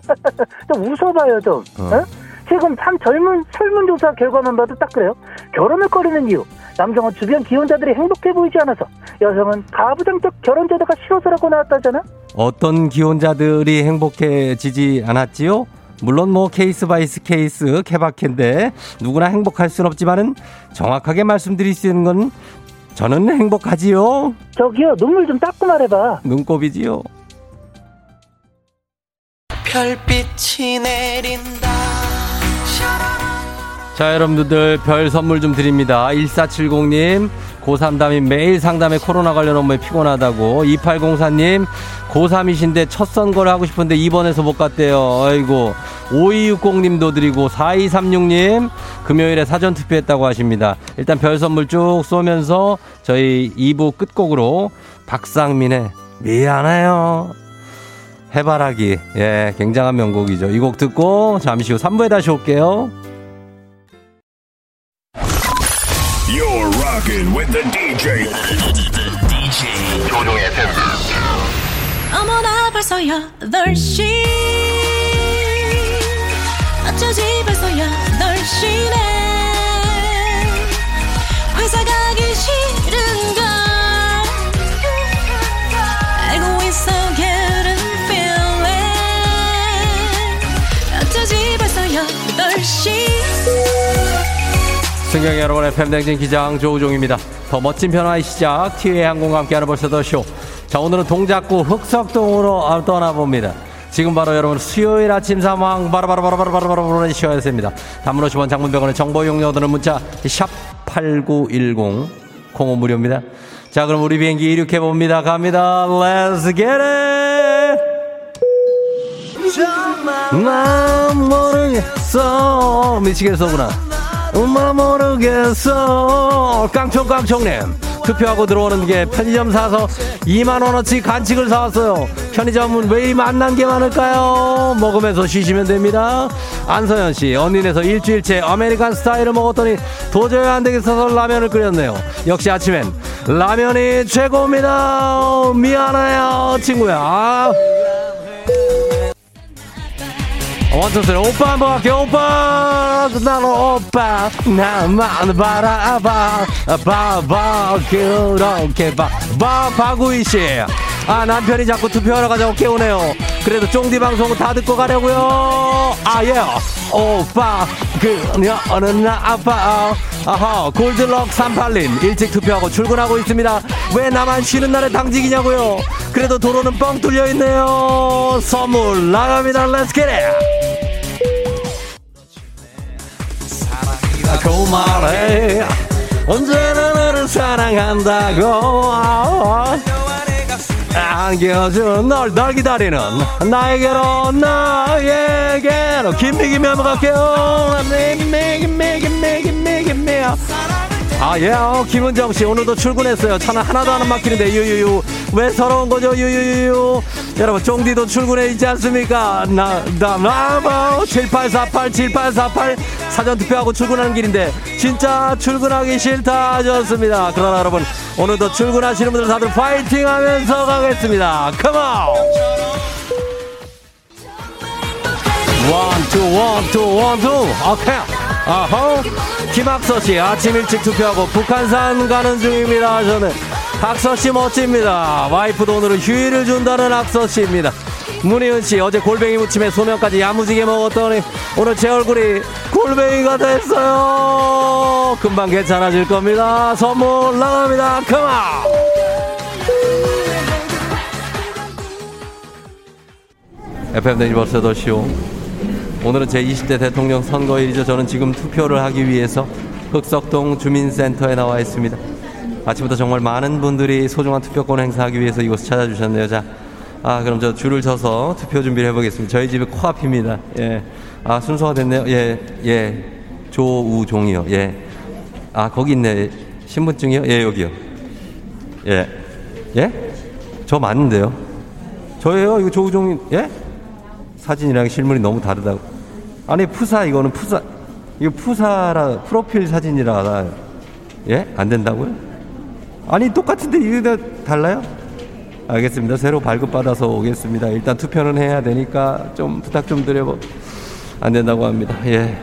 (laughs) 좀 웃어봐요 좀. 어. 어? 지금 참 젊은 설문조사 결과만 봐도 딱 그래요. 결혼을 꺼리는 이유. 남성은 주변 기혼자들이 행복해 보이지 않아서 여성은 가부장적 결혼 제도가 싫어서라고 나왔다잖아. 어떤 기혼자들이 행복해지지 않았지요? 물론 뭐 case by case 케바케인데 누구나 행복할 순 없지만은 정확하게 말씀드릴 수 있는 건 저는 행복하지요. 저기요 눈물 좀 닦고 말해봐. 눈곱이지요. 별빛이 내린다. 자, 여러분들 별 선물 좀 드립니다. 1470님, 고3담이 매일 상담에 코로나 관련 업무에 피곤하다고. 2804님, 고3이신데 첫 선거를 하고 싶은데 입원해서 못 갔대요. 아이고. 5260님도 드리고, 4236님, 금요일에 사전 투표했다고 하십니다. 일단 별 선물 쭉 쏘면서 저희 2부 끝곡으로 박상민의 미안해요. 해바라기. 예, 굉장한 명곡이죠. 이 곡 듣고 잠시 후 3부에 다시 올게요. Rocking with the DJ. DJ 조종의 팬. 어머나 벌써 8시 어쩌지 벌써 8시네 회사 가기 싫은걸 알고 있어 getting feeling 어쩌지 벌써 8시 승경 여러분의 팬댕진 기장 조우종입니다. 더 멋진 변화의 시작 티웨이 항공과 함께하는 벌써 더 쇼. 자 오늘은 동작구 흑석동으로 떠나봅니다. 지금 바로 여러분 수요일 아침 상황 바로바로바로바로바로바로 쉬어야 됩니다. 단문 50원 장문병원의 정보 용료들은 문자 샵8910 공호 무료입니다. 자 그럼 우리 비행기 이륙해 봅니다. 갑니다. Let's get it. 난 모르겠어 미치겠어구나 엄마 모르겠어. 깡총깡총님. 투표하고 들어오는 게 편의점 사서 2만원어치 간식을 사왔어요. 편의점은 왜이 만난 게 많을까요? 먹으면서 쉬시면 됩니다. 안서연씨 언니네서 일주일째 American 스타일을 먹었더니 도저히 안 되겠어서 라면을 끓였네요. 역시 아침엔 라면이 최고입니다. 미안해요 친구야. 아. 원투쓰리 오빠 한번 할게요. 오빠! 나는 오빠 나만 바라봐. 봐봐. 그렇게 봐봐 박우희 씨. 아 남편이 자꾸 투표하러 가자고 깨우네요. 그래도 쫑디 방송 다 듣고 가려고요. 아예. 오빠 그녀는 나 아파 아하 골드럭 38님 일찍 투표하고 출근하고 있습니다. 왜 나만 쉬는 날에 당직이냐고요. 그래도 도로는 뻥 뚫려 있네요. 선물 나갑니다. 렛츠 겟잇 그말해 언제나 너를 사랑한다고 안겨준 널, 널 기다리는 나에게로 나에게로 김미기 멤버 갈게요 미기 미기 미기 미기 미기 아, 예, 어, 김은정 씨, 오늘도 출근했어요. 차는 하나도 안 막히는데, 유유유. 왜 서러운 거죠, 유유유. 여러분, 쫑디도 출근해 있지 않습니까? 나, 나, 나, 뭐, 7848, 7848. 사전 투표하고 출근하는 길인데, 진짜 출근하기 싫다 하셨습니다. 그러나 여러분, 오늘도 출근하시는 분들 다들 파이팅 하면서 가겠습니다. Come on! One, two, one, two, one, two. 오케이. 아호. 김학서 씨, 아침 일찍 투표하고 북한산 가는 중입니다. 저는. 학서 씨 멋집니다. 와이프도 오늘은 휴일을 준다는 학서 씨입니다. 문희은 씨, 어제 골뱅이 무침에 소면까지 야무지게 먹었더니 오늘 제 얼굴이 골뱅이가 됐어요. 금방 괜찮아질 겁니다. 선물 나갑니다. 컴온! FM 네이버스 더쇼 오늘은 제20대 대통령 선거일이죠. 저는 지금 투표를 하기 위해서 흑석동 주민센터에 나와 있습니다. 아침부터 정말 많은 분들이 소중한 투표권 행사하기 위해서 이곳을 찾아주셨네요. 자, 아, 그럼 저 줄을 서서 투표 준비를 해보겠습니다. 저희 집이 코앞입니다. 예. 아, 순서가 됐네요. 예, 예. 조우종이요. 예. 아, 거기 있네. 신분증이요? 예, 여기요. 예. 예? 저 맞는데요. 저예요? 이거 조우종이, 예? 사진이랑 실물이 너무 다르다고. 아니, 푸사, 이거는 푸사. 이거 푸사라, 프로필 사진이라. 예? 안 된다고요? 아니, 똑같은데 이거 달라요? 알겠습니다. 새로 발급받아서 오겠습니다. 일단 투표는 해야 되니까 좀 부탁 좀 드려보. 안 된다고 합니다. 예.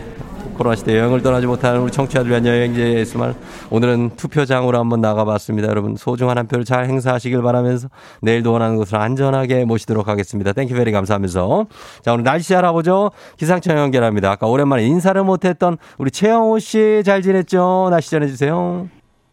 코로나 시대 여행을 떠나지 못하는 우리 청취자들 위한 여행지의 스말 오늘은 투표장으로 한번 나가봤습니다. 여러분 소중한 한 표를 잘 행사하시길 바라면서 내일도 원하는 곳으로 안전하게 모시도록 하겠습니다. thank you very 감사하면서 자 오늘 날씨 알아보죠. 기상청 연결합니다. 아까 오랜만에 인사를 못했던 우리 최영호 씨 잘 지냈죠? 날씨 전해주세요.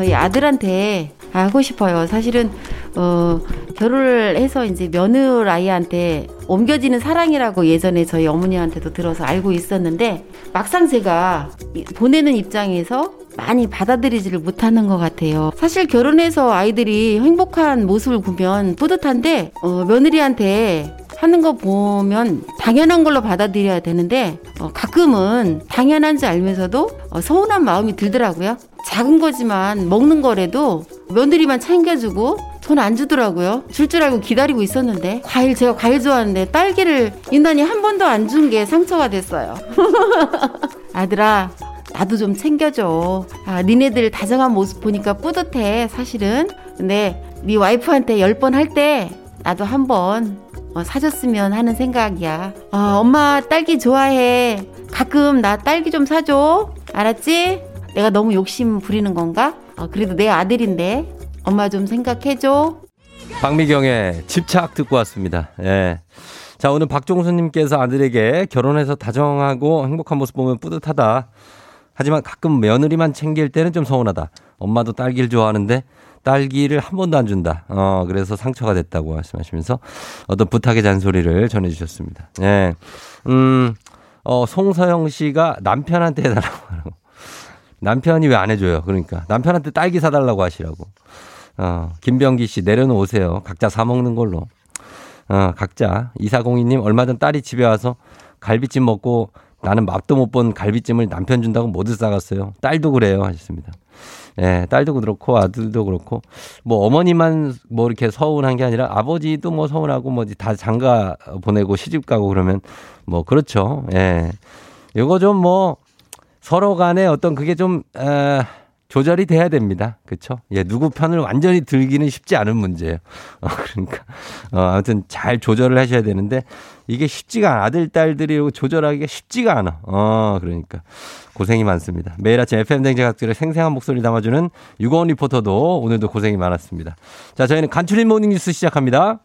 저희 아들한테 하고 싶어요. 사실은 어 결혼을 해서 이제 며느라이한테 옮겨지는 사랑이라고 예전에 저희 어머니한테도 들어서 알고 있었는데 막상 제가 이- 보내는 입장에서 많이 받아들이지를 못하는 것 같아요. 사실 결혼해서 아이들이 행복한 모습을 보면 뿌듯한데 어, 며느리한테 하는 거 보면 당연한 걸로 받아들여야 되는데 어, 가끔은 당연한지 알면서도 어, 서운한 마음이 들더라고요. 작은 거지만 먹는 거라도 며느리만 챙겨주고 돈 안 주더라고요. 줄 줄 알고 기다리고 있었는데 과일 제가 과일 좋아하는데 딸기를 인단이 한 번도 안 준 게 상처가 됐어요. (laughs) 아들아 나도 좀 챙겨줘. 아, 니네들 다정한 모습 보니까 뿌듯해 사실은. 근데 네 와이프한테 열 번 할 때 나도 한번 어, 사줬으면 하는 생각이야. 어, 엄마 딸기 좋아해. 가끔 나 딸기 좀 사줘. 알았지? 내가 너무 욕심 부리는 건가? 어, 그래도 내 아들인데 엄마 좀 생각해줘. 박미경의 집착 듣고 왔습니다. 예. 자, 오늘 박종수님께서 아들에게 결혼해서 다정하고 행복한 모습 보면 뿌듯하다. 하지만 가끔 며느리만 챙길 때는 좀 서운하다. 엄마도 딸기를 좋아하는데 딸기를 한 번도 안 준다. 어, 그래서 상처가 됐다고 말씀하시면서 어떤 부탁의 잔소리를 전해주셨습니다. 예. 음, 어, 송서영 씨가 남편한테 해달라고 하라고. 남편이 왜 안 해줘요? 그러니까. 남편한테 딸기 사달라고 하시라고. 어, 김병기 씨 내려놓으세요. 각자 사 먹는 걸로. 어, 각자. 2402님 얼마 전 딸이 집에 와서 갈비찜 먹고 나는 맛도 못 본 갈비찜을 남편 준다고 모두 싸갔어요. 딸도 그래요. 하셨습니다. 예, 딸도 그렇고 아들도 그렇고 뭐 어머니만 뭐 이렇게 서운한 게 아니라 아버지도 뭐 서운하고 뭐 다 장가 보내고 시집 가고 그러면 뭐 그렇죠. 예. 요거 좀 뭐 서로 간에 어떤 그게 좀 에, 조절이 돼야 됩니다. 그렇죠? 예, 누구 편을 완전히 들기는 쉽지 않은 문제예요. 어, 그러니까 어, 아무튼 잘 조절을 하셔야 되는데 이게 쉽지가 않아. 아들 딸들이 조절하기가 쉽지가 않아. 어, 그러니까 고생이 많습니다. 매일 아침 FM 댕제 각들의 생생한 목소리 담아주는 유고원 리포터도 오늘도 고생이 많았습니다. 자, 저희는 간추린 morning 뉴스 시작합니다.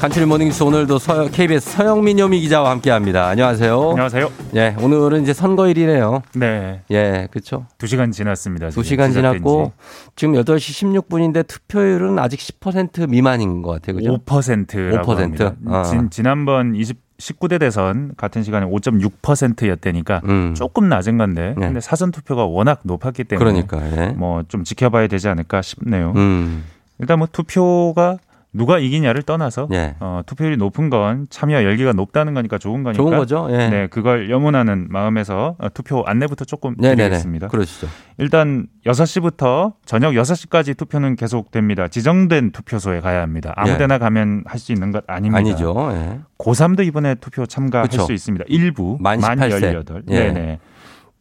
간추린 morning 뉴스 오늘도 서, KBS 서영민 요미 기자와 함께합니다. 안녕하세요. 안녕하세요. 예, 오늘은 이제 선거일이네요. 네. 예, 그렇죠. 두 시간 지났습니다. 두 시간 지났고 지금 8시 16분인데 투표율은 아직 10% 미만인 것 같아요. 그죠? 5%라고 5%? 합니다. 어. 진, 지난번 20 19대 대선 같은 시간에 5.6%였다니까 조금 낮은 건데 네. 근데 사전 투표가 워낙 높았기 때문에 그러니까, 예. 뭐좀 지켜봐야 되지 않을까 싶네요. 음. 일단 뭐 투표가 누가 이기냐를 떠나서 예. 어, 투표율이 높은 건 참여 열기가 높다는 거니까 좋은 거니까 좋은 거죠. 예. 네, 그걸 염원하는 마음에서 어, 투표 안내부터 조금. 드리겠습니다. 그러시죠. 일단 6시부터 저녁 6시까지 투표는 계속됩니다. 지정된 투표소에 가야 합니다. 아무 예. 데나 가면 할 수 있는 것 아닙니다. 아니죠. 예. 고3도 이번에 투표 참가할 그쵸. 수 있습니다. 일부 만만 18세. 18. 예. 네네.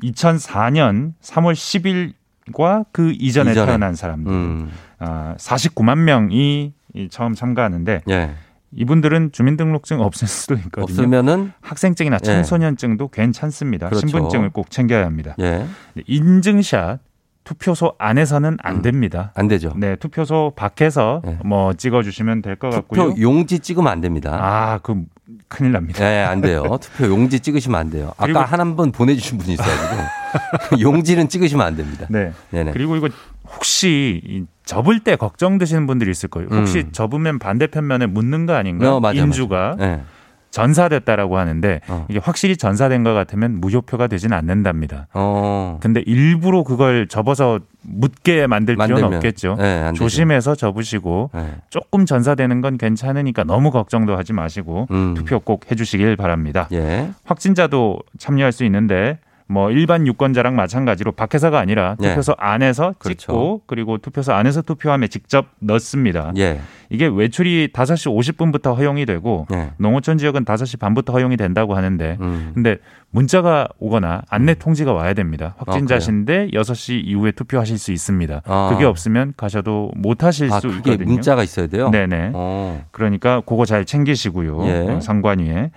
2004년 3월 10일 과 그 이전에, 이전에. 태어난 사람들 음. 아, 49만 명이 이 처음 참가하는데 예. 이분들은 주민등록증 없을 수도 있거든요. 없으면은 학생증이나 예. 청소년증도 괜찮습니다. 그렇죠. 신분증을 꼭 챙겨야 합니다. 예. 네, 인증샷 투표소 안에서는 안 됩니다. 안 되죠. 네, 투표소 밖에서 예. 뭐 찍어 주시면 될 것 같고요. 투표 용지 찍으면 안 됩니다. 아, 그 큰일 납니다. 예, 안 돼요. (laughs) 투표 용지 찍으시면 안 돼요. 아까 한한번 보내주신 분이 있어가지고 (laughs) 용지는 찍으시면 안 됩니다. 네. 네네. 그리고 이거 혹시 이 접을 때 걱정되시는 분들이 있을 거예요. 혹시 음. 접으면 반대편 면에 묻는 거 아닌가? 어, 맞아, 인주가 맞아. 예. 전사됐다라고 하는데 어. 이게 확실히 전사된 것 같으면 무효표가 되진 않는답니다. 어. 근데 일부러 그걸 접어서 묻게 만들 필요는. 없겠죠. 네. 조심해서 접으시고 예. 조금 전사되는 건 괜찮으니까 너무 걱정도 하지 마시고 음. 투표 꼭 해주시길 바랍니다. 예. 확진자도 참여할 수 있는데 뭐 일반 유권자랑 마찬가지로 밖에서가 아니라 네. 투표소 안에서 그렇죠. 찍고 그리고 투표소 안에서 투표함에 직접 넣습니다. 예. 이게 외출이 5시 50분부터 허용이 되고 예. 농어촌 지역은 5시 반부터 허용이 된다고 하는데 음. 근데 문자가 오거나 안내 통지가 와야 됩니다. 아, 확진자신데 6시 이후에 투표하실 수 있습니다. 아. 그게 없으면 가셔도 못 하실 아, 수 그게 있거든요. 문자가 있어야 돼요? 네네. 어. 그러니까 그거 잘 챙기시고요. 예. 음. 어, 상관위에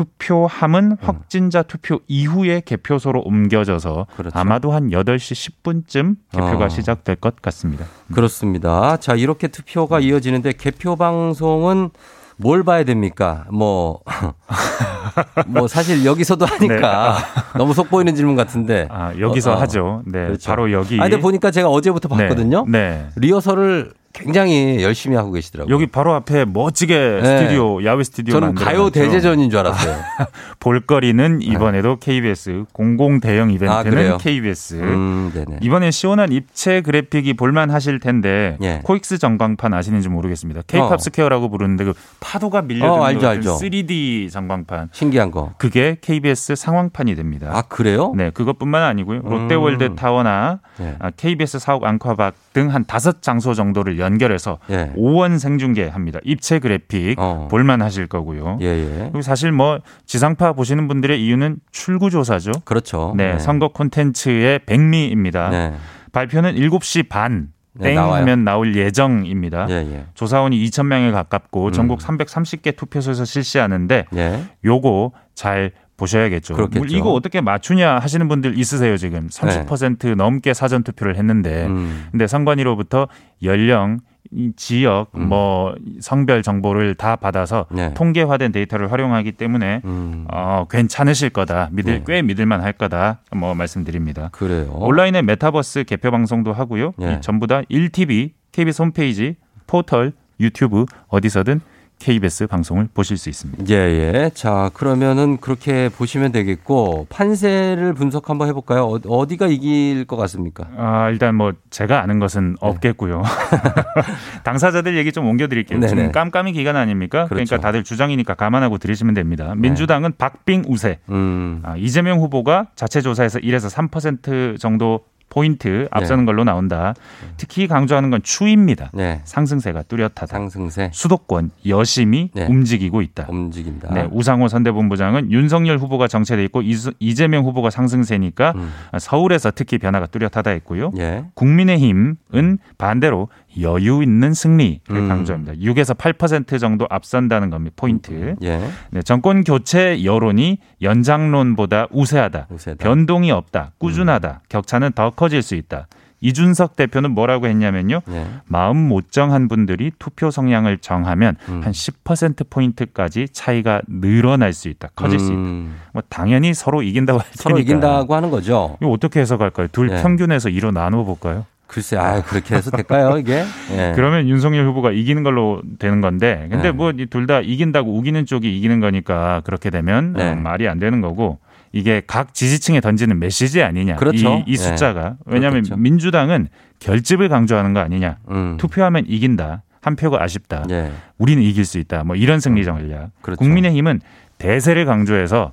투표함은 확진자 투표 이후에 개표소로 옮겨져서 그렇죠. 아마도 한 8시 10분쯤 개표가 어. 시작될 것 같습니다. 그렇습니다. 자, 이렇게 투표가 이어지는데 개표 방송은 뭘 봐야 됩니까? 뭐, (laughs) 뭐 사실 여기서도 하니까 너무 속 보이는 질문 같은데. 네. 아, 여기서 어, 어. 하죠. 네. 그렇죠. 바로 여기. 아, 근데 보니까 제가 어제부터 네. 봤거든요. 네. 리허설을 굉장히 열심히 하고 계시더라고요. 여기 바로 앞에 멋지게 네. 스튜디오, 야외 스튜디오 저는 만들어 가요 대제전인 줄 알았어요. (laughs) 볼거리는 이번에도 KBS 공공 대형 아, 이벤트는 그래요? KBS. 음. 이번엔 시원한 입체 그래픽이 볼만 하실 텐데 예. 코엑스 전광판 아시는지 모르겠습니다. 케이팝 어. 스퀘어라고 부르는데 그 파도가 밀려드는 어, 알죠, 그 알죠. 3D 전광판. 신기한 거. 그게 KBS 상황판이 됩니다. 아, 그래요? 네, 그것뿐만 아니고요. 롯데월드 음. 타워나 네. 아, KBS 사옥 앙커박 등 한 다섯 장소 정도를 연결해서 예. 5원 생중계합니다. 입체 그래픽 어. 볼만 하실 거고요. 예, 예. 그리고 사실 뭐 지상파 보시는 분들의 이유는 출구 조사죠. 그렇죠. 네, 선거 콘텐츠의 백미입니다. 네. 발표는 7시 반. 네, 땡 나와요. 하면 나올 예정입니다. 예, 예. 조사원이 2,000명에 가깝고 음. 전국 330개 투표소에서 실시하는데 예. 요거 잘 보셔야겠죠. 그렇겠죠. 뭐 이거 어떻게 맞추냐 하시는 분들 있으세요, 지금. 30% 넘게 사전 투표를 했는데. 네. 음. 근데 선관위로부터 연령, 이 지역, 뭐 성별 정보를 다 받아서 네. 통계화된 데이터를 활용하기 때문에 음. 어, 괜찮으실 거다. 믿을 네. 꽤 믿을만 할 거다. 뭐 말씀드립니다. 그래요. 온라인에 메타버스 개표 방송도 하고요. 예. 이 전부 다 1TV, KBS 홈페이지, 포털, 유튜브 어디서든 KBS 방송을 보실 수 있습니다. 예, 예. 자, 그러면은 그렇게 보시면 되겠고, 판세를 분석 한번 해볼까요? 어- 어디가 이길 것 같습니까? 아, 일단 뭐 제가 아는 것은 네. 없겠고요. (laughs) 당사자들 얘기 좀 옮겨드릴게요. 네네. 지금 깜깜이 기간 아닙니까? 그러니까 그렇죠. 다들 주장이니까 감안하고 들으시면 됩니다. 민주당은 박빙 우세. 음. 아, 이재명 후보가 자체 조사에서 1에서 3% 정도 포인트 앞서는 걸로 나온다. 특히 강조하는 건 추입니다. 네. 상승세가 뚜렷하다. 상승세 수도권 여심이 네. 움직이고 있다. 움직인다. 네, 우상호 선대본부장은 윤석열 후보가 정체돼 있고 이재명 후보가 상승세니까 음. 서울에서 특히 변화가 뚜렷하다 했고요. 예. 국민의힘은 반대로 여유 있는 승리를 음. 강조합니다. 6에서 8% 정도 앞선다는 겁니다. 포인트. 예. 네, 정권 교체 여론이 연장론보다 우세하다. 우세다. 변동이 없다. 꾸준하다. 음. 격차는 더 커질 수 있다. 이준석 대표는 뭐라고 했냐면요. 예. 마음 못 정한 분들이 투표 성향을 정하면 음. 한10% 포인트까지 차이가 늘어날 수 있다. 커질 수 있다. 음. 뭐 당연히 서로 이긴다고 할 테니까. 서로 이긴다고 하는 거죠. 이거 어떻게 해석할까요? 둘 네. 평균에서 2로 나누어 볼까요? 글쎄, 아, 그렇게 해서 될까요, 이게? (laughs) 예. 그러면 윤석열 후보가 이기는 걸로 되는 건데, 근데 네. 뭐둘 다 이긴다고 우기는 쪽이 이기는 거니까 그렇게 되면 네. 어, 말이 안 되는 거고 이게 각 지지층에 던지는 메시지 아니냐? 그렇죠. 이, 이 숫자가 네. 왜냐하면 그렇겠죠. 민주당은 결집을 강조하는 거 아니냐? 음. 투표하면 이긴다. 한 표가 아쉽다. 예. 우리는 이길 수 있다. 뭐 이런 승리 전략. 그렇죠. 국민의힘은 대세를 강조해서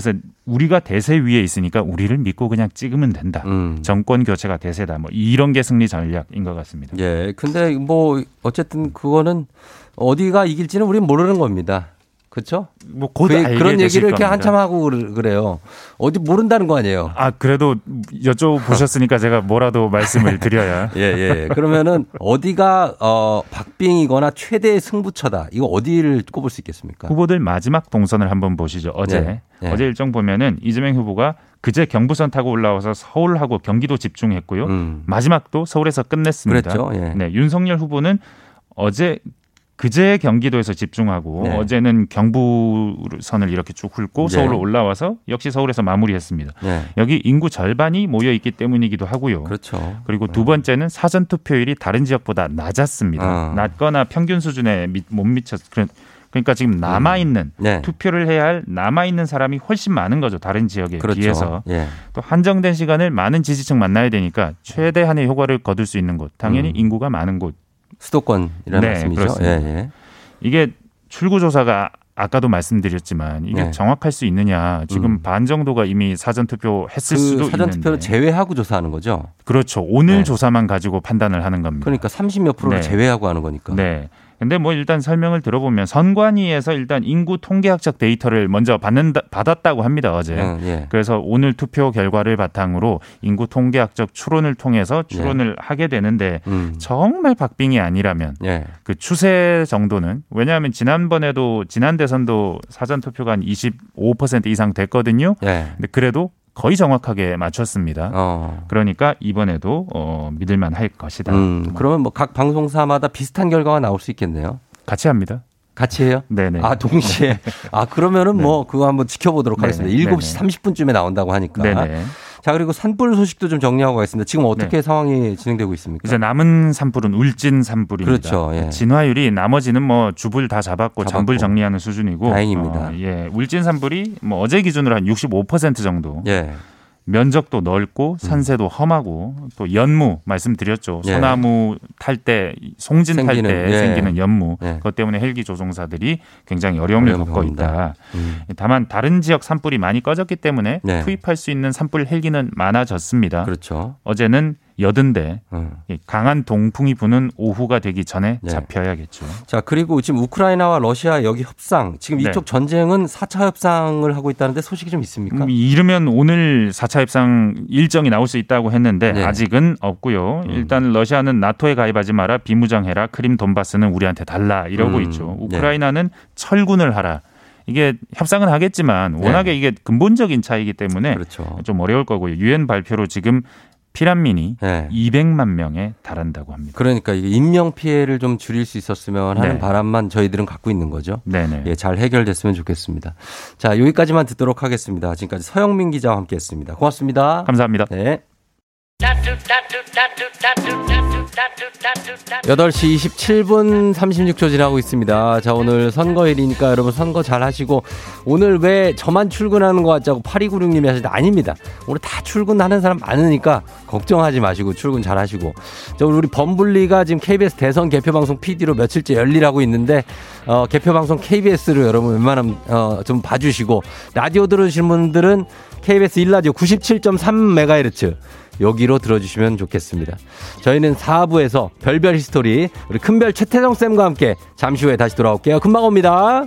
그래서 우리가 대세 위에 있으니까 우리를 믿고 그냥 찍으면 된다. 음. 정권 교체가 대세다. 뭐 이런 게 승리 전략인 것 같습니다. 예. 근데 뭐 어쨌든 그거는 어디가 이길지는 우리는 모르는 겁니다. 그렇죠? 뭐곧 그, 그런 얘기를 이렇게 겁니다. 한참 하고 그래요. 어디 모른다는 거 아니에요. 아 그래도 여쭤보셨으니까 (laughs) 제가 뭐라도 말씀을 드려야. 예, 예. 그러면은 어디가 어 박빙이거나 최대의 승부처다. 이거 어디를 꼽을 수 있겠습니까? 후보들 마지막 동선을 한번 보시죠. 어제 네, 네. 어제 일정 보면은 이재명 후보가 그제 경부선 타고 올라와서 서울하고 경기도 집중했고요. 음. 마지막도 서울에서 끝냈습니다. 그랬죠. 예. 네, 윤석열 후보는 어제 그제 경기도에서 집중하고 네. 어제는 경부선을 이렇게 쭉 훑고 네. 서울로 올라와서 역시 서울에서 마무리했습니다. 네. 여기 인구 절반이 모여 있기 때문이기도 하고요. 그렇죠. 그리고 두 번째는 사전 투표율이 다른 지역보다 낮았습니다. 어. 낮거나 평균 수준에 미- 못 미쳤. 그런- 그러니까 지금 남아 있는 네. 투표를 해야 할 남아 있는 사람이 훨씬 많은 거죠. 다른 지역에 그렇죠. 비해서 예. 또 한정된 시간을 많은 지지층 만나야 되니까 최대한의 효과를 거둘 수 있는 곳, 당연히 음. 인구가 많은 곳. 수도권이라는 네, 말씀이죠. 예, 예. 이게 출구 조사가 아까도 말씀드렸지만 이게 네. 정확할 수 있느냐. 지금 음. 반 정도가 이미 사전 투표 했을 그 수도 사전. 투표를 제외하고 조사하는 거죠. 그렇죠. 오늘 네. 조사만 가지고 판단을 하는 겁니다. 그러니까 30몇 프로를 네. 제외하고 하는 거니까. 네. 근데 뭐 일단 설명을 들어보면 선관위에서 일단 인구 통계학적 데이터를 먼저 받는다, 받았다고 합니다 어제. 음, 예. 그래서 오늘 투표 결과를 바탕으로 인구 통계학적 추론을 통해서 추론을 하게 되는데 음. 정말 박빙이 아니라면 예. 그 추세 정도는 왜냐하면 지난번에도 지난 대선도 사전 투표가 한 25% 이상 됐거든요. 예. 근데 그래도 거의 정확하게 맞췄습니다. 어. 그러니까 이번에도 어, 믿을만 할 것이다. 음, 그러면 뭐 각 방송사마다 비슷한 결과가 나올 수 있겠네요. 같이 합니다. 같이 해요? 네네. 아, 동시에. (laughs) 아, 그러면은 뭐 그거 한번 지켜보도록. 하겠습니다. 7시 네네. 30분쯤에 나온다고 하니까. 네네. 자, 그리고 산불 소식도 좀 정리하고 가겠습니다. 지금 어떻게 상황이 진행되고 있습니까? 이제 남은 산불은 울진 산불입니다. 그렇죠, 예. 진화율이 나머지는 뭐 주불 다 잡았고, 잡았고. 잔불 정리하는 수준이고. 다행입니다. 어, 예, 울진 산불이 뭐 어제 기준으로 한 65% 정도. 예. 면적도 넓고 산세도 험하고 또 연무 말씀드렸죠. 예. 소나무 탈 때 송진 탈 생기는, 때 예. 생기는 연무. 예. 그것 때문에 헬기 조종사들이 굉장히 어려움을 겪고. 있다. 음. 다만 다른 지역 산불이 많이 꺼졌기 때문에 네. 투입할 수 있는 산불 헬기는 많아졌습니다. 그렇죠. 어제는 여든 대 음. 강한 동풍이 부는 오후가 되기 전에 네. 잡혀야겠죠. 자, 그리고 지금 우크라이나와 러시아 여기 협상, 지금 네. 이쪽 전쟁은 4차 협상을 하고 있다는데 소식이 좀 있습니까? 음, 이르면 오늘 4차 협상 일정이 나올 수 있다고 했는데 네. 아직은 없고요. 음. 일단 러시아는 나토에 가입하지 마라 비무장해라 크림 돈바스는 우리한테 달라 이러고 음. 있죠. 네. 우크라이나는 철군을 하라. 이게 협상은 하겠지만 워낙에 이게 근본적인 차이기 때문에 네. 그렇죠. 좀 어려울 거고요. 유엔 발표로 지금 피난민이 네. 200만 명에 달한다고 합니다. 그러니까 이게 인명 피해를 좀 줄일 수 있었으면 하는 네. 바람만 저희들은 갖고 있는 거죠. 네네. 예, 잘 해결됐으면 좋겠습니다. 자, 여기까지만 듣도록 하겠습니다. 지금까지 서영민 기자와 함께 했습니다. 고맙습니다. 감사합니다. 네. 8시 27분 36초 지나고 있습니다. 자, 오늘 선거일이니까 여러분 선거 잘 하시고, 오늘 왜 저만 출근하는 것 같자고 8296님이 하시는데 아닙니다. 오늘 다 출근하는 사람 많으니까 걱정하지 마시고 출근 잘 하시고. 자, 우리 범블리가 지금 KBS 대선 개표방송 PD로 며칠째 열일하고 있는데, 어, 개표방송 KBS로 여러분 웬만하면, 어, 좀 봐주시고, 라디오 들으시는 분들은 KBS 1라디오 97.3MHz 여기로 들어주시면 좋겠습니다. 저희는 4부에서 별별 history 우리 큰별 최태성 쌤과 함께 잠시 후에 다시 돌아올게요. 금방 옵니다.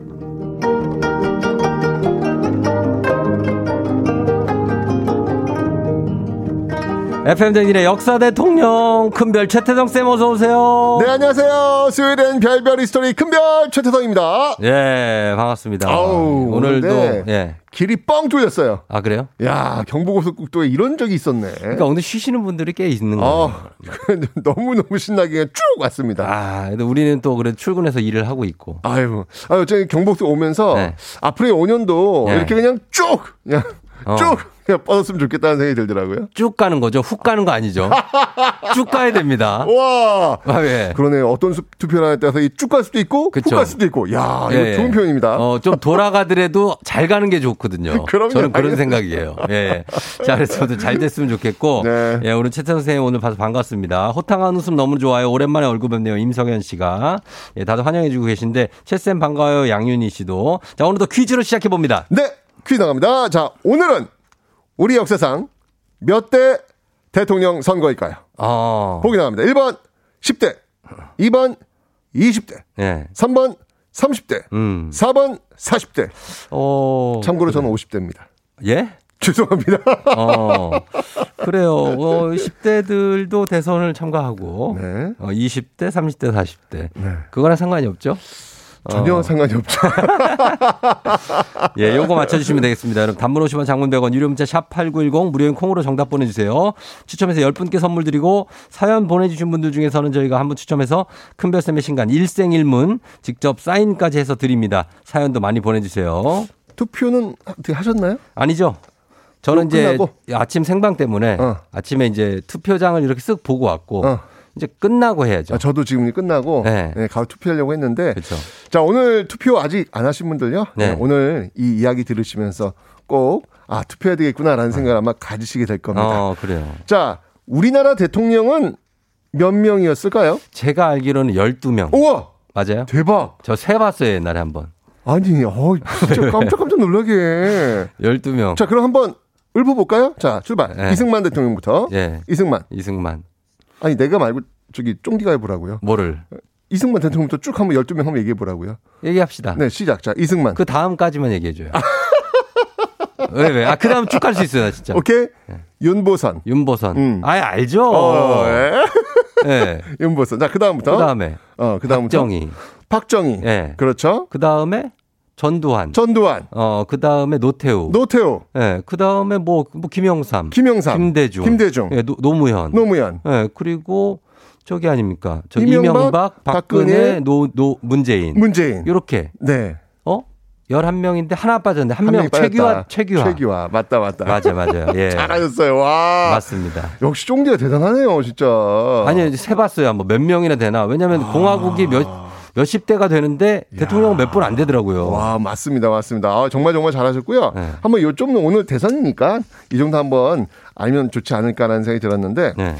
FM 대행진의 역사 대통령 큰별 최태성 쌤 어서 오세요. 네, 안녕하세요. 스웨덴 별별 history 큰별 최태성입니다. 예, 반갑습니다. 아우, 오늘도 오늘 네. 예. 길이 뻥 뚫렸어요. 아 그래요? 야, 경부고속국도에 이런 적이 있었네. 그러니까 오늘 쉬시는 분들이 꽤 있는 거예요. 아, (laughs) 너무 너무 신나게 그냥 쭉 왔습니다. 아, 근데 우리는 또 그래 출근해서 일을 하고 있고. 아유, 아유, 저기 경복도 오면서 네. 앞으로의 5년도 네. 이렇게 그냥 쭉, 그냥 어. 쭉 그냥 뻗었으면 좋겠다는 생각이 들더라고요. 쭉 가는 거죠. 훅 가는 거 아니죠. (laughs) 쭉 가야 됩니다. 와, 아, 예. 그러네요. 어떤 수- 투표를 따라서 이 쭉 갈 수도 있고, 훅 그쵸. 갈 수도 있고. 야, 이거 예, 예. 좋은 표현입니다. 어, 좀 돌아가더라도 잘 가는 게 좋거든요. (laughs) 그럼요. 저는 그런. 생각이에요. 예. 자, 그래서 잘 됐으면 좋겠고. 네. 예, 오늘 최태 선생님 오늘 봐서 반갑습니다. 호탕한 웃음 너무 좋아요. 오랜만에 얼굴 뵙네요. 임성현 씨가. 예, 다들 환영해 주고 계신데, 최쌤 반가워요. 양윤희 씨도. 자, 오늘도 퀴즈로 시작해 봅니다. 네, 퀴즈 나갑니다. 자, 오늘은 우리 역사상 몇 대 대통령 선거일까요? 어. 보기 나갑니다. 1번 10대, 2번 20대, 예. 3번 30대, 음. 4번 40대. 어. 참고로 저는 50대입니다. 예? 죄송합니다. 어, 그래요. 어, 10대들도 대선을 참가하고, 네. 어, 20대, 30대, 40대. 네. 그거랑 상관이 없죠? 전혀 어, 상관이 없죠. 예, 요거 맞춰주시면 되겠습니다. 여러분, 단문 50원, 장문 100원, 유료 문자 샵 8910, 무료인 콩으로 정답 보내주세요. 추첨해서 10분께 선물 드리고, 사연 보내주신 분들 중에서는 저희가 한 분 추첨해서 큰별쌤의 신간 일생일문 직접 사인까지 해서 드립니다. 사연도 많이 보내주세요. 투표는 어떻게 하셨나요? 아니죠? 저는 이제 끝나고? 아침 생방 때문에 어. 아침에 이제 투표장을 이렇게 쓱 보고 왔고 어. 이제 끝나고 해야죠. 아, 저도 지금 끝나고 네. 네, 가서 투표하려고 했는데 그렇죠. 자 오늘 투표 아직 안 하신 분들요. 네. 네, 오늘 이 이야기 들으시면서 꼭 아 투표해야 되겠구나라는 생각을 아마 가지시게 될 겁니다. 어, 그래요. 자 우리나라 대통령은 몇 명이었을까요? 제가 알기로는 12명. 우와 맞아요? 대박. 저 세 봤어요, 옛날에 한 번. 아니 어 진짜 깜짝깜짝 놀라게. (laughs) 12명. 자 그럼 한번 읊어볼까요? 자 출발. 네. 이승만 대통령부터. 예. 이승만. 이승만. 아니 내가 말고 저기 쫑디가 해보라고요. 뭐를? 이승만 대통령부터 쭉 한번 12명 한번 얘기해 보라고요. 얘기합시다. 네 시작. 자 이승만. 그 다음까지만 얘기해 줘요. (laughs) 왜, 왜? 아, 그 다음 쭉갈수 있어요, 나 진짜. 오케이. 윤보선. 윤보선. 음. 아 알죠. 어, 예. 예. (laughs) 윤보선. 자, 그 다음부터. 그 다음에. 어, 그 다음부터. 박정희. 박정희. 예. 그렇죠. 그 다음에 전두환. 전두환. 어, 그 다음에 노태우. 노태우. 예. 그 다음에 뭐, 뭐, 김영삼. 김영삼. 김대중. 김대중. 예, 노, 노무현. 노무현. 예, 그리고 저기 아닙니까? 저 이명박, 이명박, 박근혜, 박근혜, 노, 노, 문재인. 문재인. 요렇게. 네. 어? 11명인데 하나 빠졌는데 한한명 최규하. 최규하. 최규하. 맞다, 맞다. 맞아, 맞아요. 예. (laughs) 잘하셨어요. 와. 맞습니다. 역시 쫑디가 대단하네요, 진짜. 아니요, 세봤어요. 한번 몇 명이나 되나. 왜냐면 아. 공화국이 몇, 몇십 대가 되는데 대통령은 몇분 안 되더라고요. 와, 맞습니다. 맞습니다. 아, 정말 정말 잘하셨고요. 네. 한번 요좀 오늘 대선이니까 이 정도 한번 알면 좋지 않을까라는 생각이 들었는데. 네.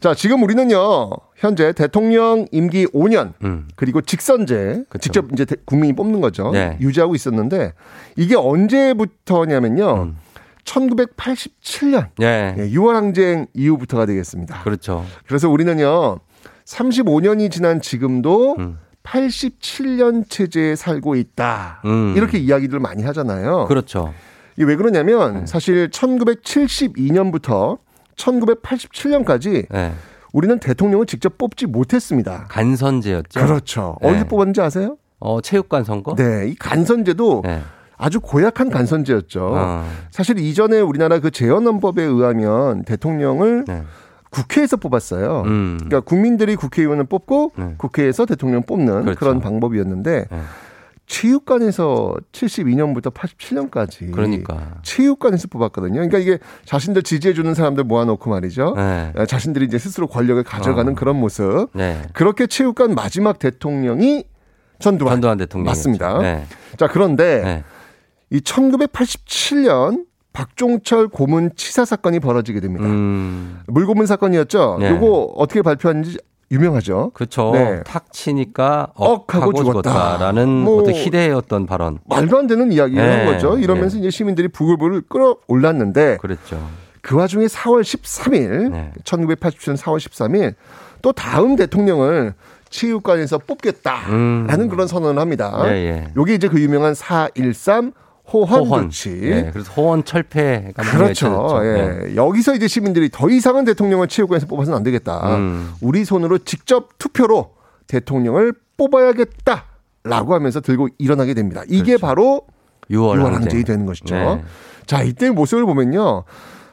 자, 지금 우리는요, 현재 대통령 임기 5년, 음. 그리고 직선제, 그쵸. 직접 이제 대- 국민이 뽑는 거죠. 네. 유지하고 있었는데, 이게 언제부터냐면요, 음. 1987년, 예. 예, 6월 항쟁 이후부터가 되겠습니다. 그렇죠. 그래서 우리는요, 35년이 지난 지금도 음. 87년 체제에 살고 있다. 음. 이렇게 이야기들 많이 하잖아요. 그렇죠. 이게 왜 그러냐면 네. 사실 1972년부터 1987년까지 예. 우리는 대통령을 직접 뽑지 못했습니다. 간선제였죠. 그렇죠. 네. 어디서 뽑았는지 아세요? 어, 체육관 선거? 네, 이 간선제도 네. 아주 고약한 간선제였죠. 어. 사실 이전에 우리나라 그 재헌헌법에 의하면 대통령을 네. 국회에서 뽑았어요. 음. 그러니까 국민들이 국회의원을 뽑고 네. 국회에서 대통령 뽑는 그렇죠. 그런 방법이었는데 네. 체육관에서 72년부터 87년까지 그러니까. 체육관에서 뽑았거든요. 그러니까 이게 자신들 지지해주는 사람들 모아놓고 말이죠. 네. 어, 자신들이 이제 스스로 권력을 가져가는 어. 그런 모습. 네. 그렇게 체육관 마지막 대통령이 전두환. 전두환 대통령. 맞습니다. 네. 자 그런데 네. 이 1987년 박종철 고문 치사 사건이 벌어지게 됩니다. 음. 물고문 사건이었죠. 네. 요거 어떻게 발표하는지 유명하죠. 그렇죠. 네. 탁 치니까 억하고 억하고 죽었다. 죽었다라는 뭐- 어떤 희대였던 발언. 말도 안 되는 이야기를 네. 한 거죠. 이러면서 이제 시민들이 부글부글 끌어올랐는데 그랬죠. 그 와중에 4월 13일, 네. 1987년 4월 13일 또 다음 대통령을 체육관에서 뽑겠다라는 음. 그런 선언을 합니다. 예, 예. 요게 이제 그 유명한 4.13 호헌, 호헌. 조치. 예, 그래서 호헌 철폐가 그렇죠. 예. 내려졌죠. 여기서 이제 시민들이 더 이상은 대통령을 체육관에서 뽑아서는 안 되겠다. 음. 우리 손으로 직접 투표로 대통령을 뽑아야겠다라고 하면서 들고 일어나게 됩니다. 이게 바로 유월 유월 항쟁. 항쟁이 되는 것이죠. 네. 자, 이때 모습을 보면요.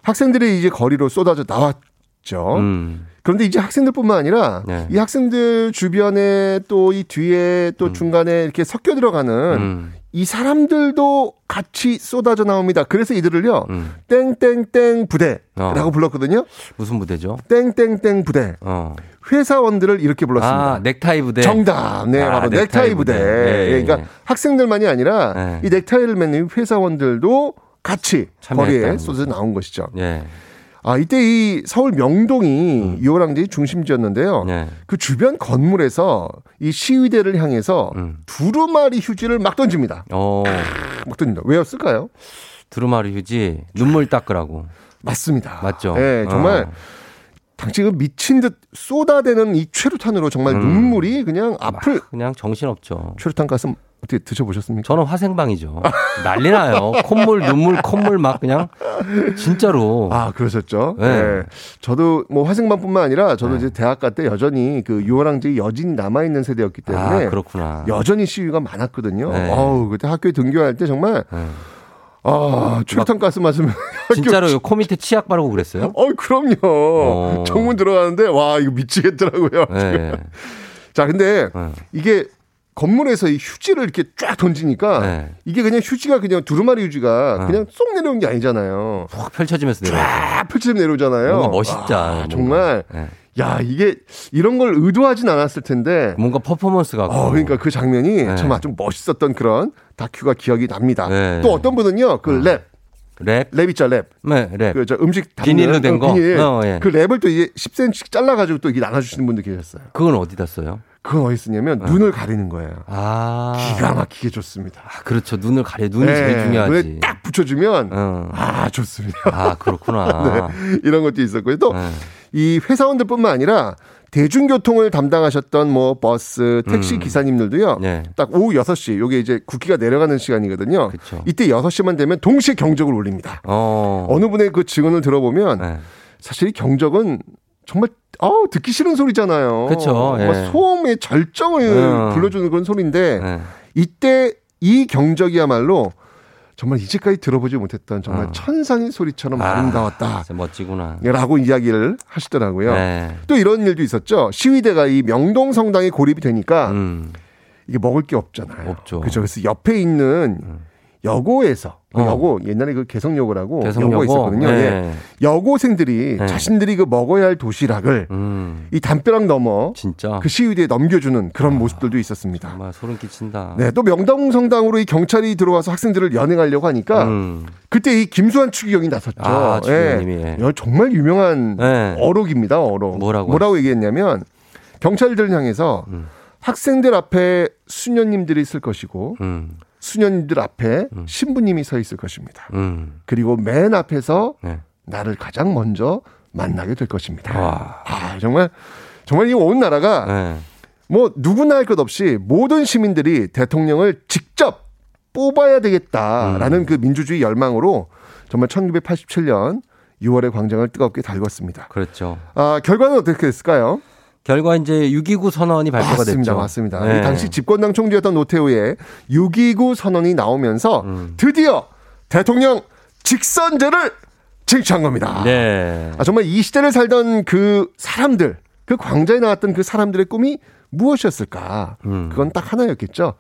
학생들이 이제 거리로 쏟아져 나왔죠. 음. 그런데 이제 학생들뿐만 아니라 네. 이 학생들 주변에 또 이 뒤에 또 중간에 이렇게 섞여 들어가는 음. 이 사람들도 같이 쏟아져 나옵니다. 그래서 이들을요. 음. 땡땡땡 부대라고 어. 불렀거든요. 무슨 부대죠? 땡땡땡 부대. 어. 회사원들을 이렇게 불렀습니다. 아, 넥타이 부대. 정답. 네, 아, 바로 넥타이, 부대. 예, 예, 예, 그러니까 학생들만이 아니라 예. 이 넥타이를 매는 회사원들도 같이 거리에 쏟아져 나온 것이죠. 예. 아, 이때 이 서울 명동이 중심지였는데요. 음. 네. 그 주변 건물에서 이 시위대를 향해서 음. 두루마리 휴지를 막 던집니다. 어. 막 던집니다. 왜였을까요? 두루마리 휴지 눈물 닦으라고. 맞습니다. 맞죠? 예, 정말 어. 당시 그 미친 듯 쏟아대는 이 최루탄으로 정말 음. 눈물이 그냥 앞을 그냥 정신없죠. 최루탄 가슴 어떻게 드셔보셨습니까? 저는 화생방이죠. 난리 나요. 콧물, 눈물, 콧물 막 그냥 진짜로. 아, 그러셨죠? 네. 네. 저도 뭐 화생방뿐만 아니라 저도 이제 대학가 때 여전히 그 유월항쟁이 여진이 남아있는 세대였기 때문에 아, 그렇구나. 여전히 시위가 많았거든요. 네. 어우, 그때 학교에 등교할 때 정말 네. 아, 출탄 가스 맞으면 진짜로 코 밑에 치약 바르고 그랬어요? 어, 그럼요. 어. 정문 들어가는데 와, 이거 미치겠더라고요. 네. (laughs) 자, 근데 네. 이게 건물에서 이 휴지를 이렇게 쫙 던지니까 네. 이게 그냥 휴지가 그냥 두루마리 휴지가 어. 그냥 쏙 내려온 게 아니잖아요. 푹 펼쳐지면서 내려. 쫙 펼쳐지면 내려오잖아요. 뭔가 멋있다. 아, 뭔가. 정말 네. 야 이게 이런 걸 의도하진 않았을 텐데. 뭔가 퍼포먼스가. 어, 그러니까 그 장면이 네. 참 아주 멋있었던 그런 다큐가 기억이 납니다. 네. 또 어떤 분은요, 그 랩, 랩? 랩 있죠, 랩. 네, 랩. 그 저 음식 담는 비닐로 된 어, 거? 비닐. 어, 예. 그 랩을 또 이제 10cm 잘라가지고 또 이게 나눠주시는 분도 계셨어요. 그건 어디다 써요? 그건 어디 쓰냐면 눈을 가리는 거예요. 아. 기가 막히게 좋습니다. 아, 그렇죠. 눈을 가려. 눈이 네, 제일 중요하지. 눈에 딱 붙여주면 어. 아 좋습니다. 아, 그렇구나. (laughs) 네, 이런 것도 있었고요. 또 네. 이 회사원들뿐만 아니라 대중교통을 담당하셨던 뭐 버스, 택시 음. 기사님들도요. 네. 딱 오후 6시, 요게 이제 국기가 내려가는 시간이거든요. 그쵸. 이때 6시만 되면 동시에 경적을 울립니다. 어. 어느 분의 그 증언을 들어보면 네. 사실 이 경적은 정말 아우 듣기 싫은 소리잖아요. 그쵸, 예. 소음의 절정을 음. 불러주는 그런 소리인데 네. 이때 이 경적이야말로 정말 이제까지 들어보지 못했던 정말 어. 천상의 소리처럼 아, 아름다웠다. 진짜 멋지구나. 라고 이야기를 하시더라고요. 네. 또 이런 일도 있었죠. 시위대가 이 명동 성당에 고립이 되니까 음. 이게 먹을 게 없잖아요. 없죠. 그죠. 그래서 옆에 있는 여고에서 그 어. 여고 옛날에 그 개성여고라고 개성여고? 여고가 있었거든요. 네. 예. 여고생들이 네. 자신들이 그 먹어야 할 도시락을 음. 이 담벼락 넘어 진짜. 그 시위대에 넘겨주는 그런 모습들도 있었습니다. 정말 소름 끼친다. 네, 또 명동 성당으로 이 경찰이 들어와서 학생들을 연행하려고 하니까 음. 그때 이 김수환 추기경이 나섰죠. 아, 추기경님이, 예. 야, 정말 유명한 네. 어록입니다. 어록. 뭐라고 얘기했냐면 경찰들을 향해서 음. 학생들 앞에 수녀님들이 있을 것이고 음. 수녀님들 앞에 신부님이 서 있을 것입니다. 음. 그리고 맨 앞에서 네. 나를 가장 먼저 만나게 될 것입니다. 와. 아, 정말 정말 이 온 나라가 네. 뭐 누구나 할 것 없이 모든 시민들이 대통령을 직접 뽑아야 되겠다라는 음. 그 민주주의 열망으로 정말 1987년 6월의 광장을 뜨겁게 달궜습니다. 그렇죠. 아, 결과는 어떻게 됐을까요? 결과 이제 6.29 선언이 발표가 맞습니다. 됐죠. 맞습니다. 네. 이 당시 집권당 총재였던 노태우의 6.29 선언이 나오면서 음. 드디어 대통령 직선제를 쟁취한 겁니다. 네. 아, 정말 이 시대를 살던 그 사람들, 그 광장에 나왔던 그 사람들의 꿈이 무엇이었을까? 음. 그건 딱 하나였겠죠.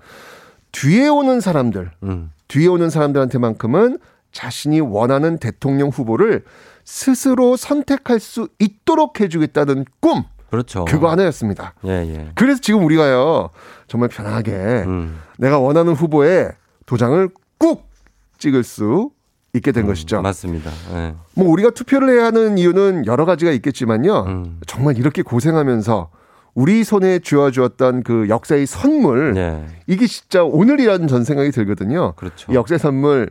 뒤에 오는 사람들, 음. 뒤에 오는 사람들한테만큼은 자신이 원하는 대통령 후보를 스스로 선택할 수 있도록 해주겠다는 꿈. 그렇죠. 그거 하나였습니다. 예, 예. 그래서 지금 우리가요, 정말 편하게 음. 내가 원하는 후보에 도장을 꾹 찍을 수 있게 된 것이죠. 맞습니다. 예. 뭐 우리가 투표를 해야 하는 이유는 여러 가지가 있겠지만요. 음. 정말 이렇게 고생하면서 우리 손에 쥐어주었던 그 역사의 선물 예. 이게 진짜 오늘이라는 전 생각이 들거든요. 그렇죠. 이 역사의 선물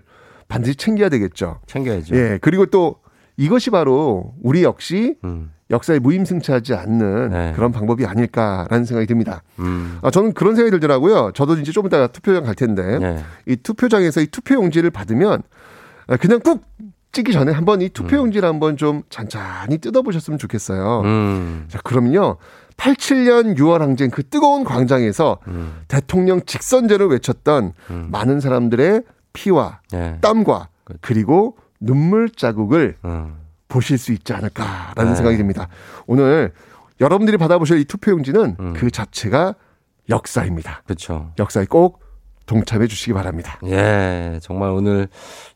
반드시 챙겨야 되겠죠. 챙겨야죠. 예. 그리고 또 이것이 바로 우리 역시 음. 역사에 무임승차하지 않는 네. 그런 방법이 아닐까라는 생각이 듭니다. 음. 아, 저는 그런 생각이 들더라고요. 저도 이제 좀 이따가 투표장 갈 텐데 네. 이 투표장에서 이 투표용지를 받으면 아, 그냥 꾹 찍기 전에 한번 이 투표용지를 한번 좀 잔잔히 뜯어보셨으면 좋겠어요. 음. 자, 그러면요. 87년 6월 항쟁 그 뜨거운 광장에서 음. 대통령 직선제를 외쳤던 많은 사람들의 피와 네. 땀과 그리고 눈물 자국을 음. 보실 수 있지 않을까라는 네. 생각이 듭니다. 오늘 여러분들이 받아보실 이 투표용지는 음. 그 자체가 역사입니다. 그렇죠. 역사에 꼭 동참해 주시기 바랍니다. 예, 정말 오늘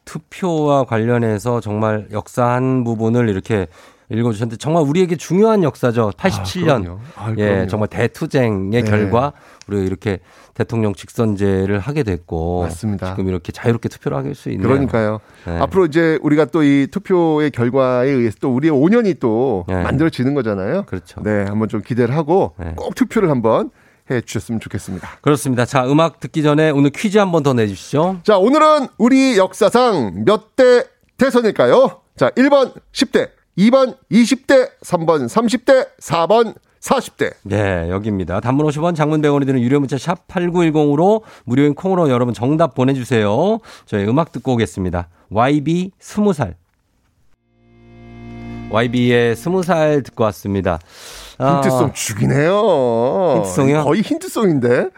투표와 관련해서 정말 역사 한 부분을 이렇게 읽어주셨는데 정말 우리에게 중요한 역사죠. 87년. 그럼요. 아, 예. 정말 대투쟁의 네. 결과 우리가 이렇게 대통령 직선제를 하게 됐고 맞습니다. 지금 이렇게 자유롭게 투표를 할수 있네요. 그러니까요. 네. 앞으로 이제 우리가 또 이 투표의 결과에 의해서 또 우리의 5년이 또 네. 만들어지는 거잖아요. 그렇죠. 네, 한번 좀 기대를 하고 네. 꼭 투표를 한번 해 주셨으면 좋겠습니다. 그렇습니다. 자, 음악 듣기 전에 오늘 퀴즈 한번 더 내주시죠. 자, 오늘은 우리 역사상 몇 대 대선일까요? 자, 1번 10대, 2번 20대, 3번 30대, 4번 40대. 네, 여기입니다. 단문 50원, 장문 100원이 드는 유료 문자 샵 8910으로 무료인 콩으로 여러분 정답 보내주세요. 저희 음악 듣고 오겠습니다. YB 20살. YB의 20살 듣고 왔습니다. 아, 힌트송 죽이네요. 힌트송이요? 거의 힌트송인데.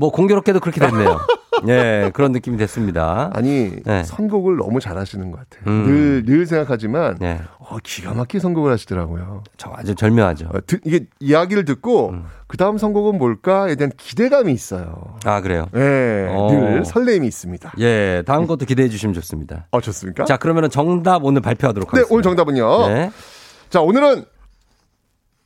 뭐 공교롭게도 그렇게 됐네요. 예, 그런 느낌이 됐습니다. 아니, 네. 선곡을 너무 잘하시는 것 같아요. 음. 늘, 늘 생각하지만, 네, 어, 기가 막히게 선곡을 하시더라고요. 저 아주 절묘하죠. 어, 드- 이게 이야기를 듣고, 음. 그 다음 선곡은 뭘까에 대한 기대감이 있어요. 아, 그래요? 예, 어. 늘 설렘이 있습니다. 예, 다음 것도 기대해 주시면 좋습니다. 어, 좋습니까? 자, 그러면 정답 오늘 발표하도록 네, 하겠습니다. 오늘 정답은요. 네. 자, 오늘은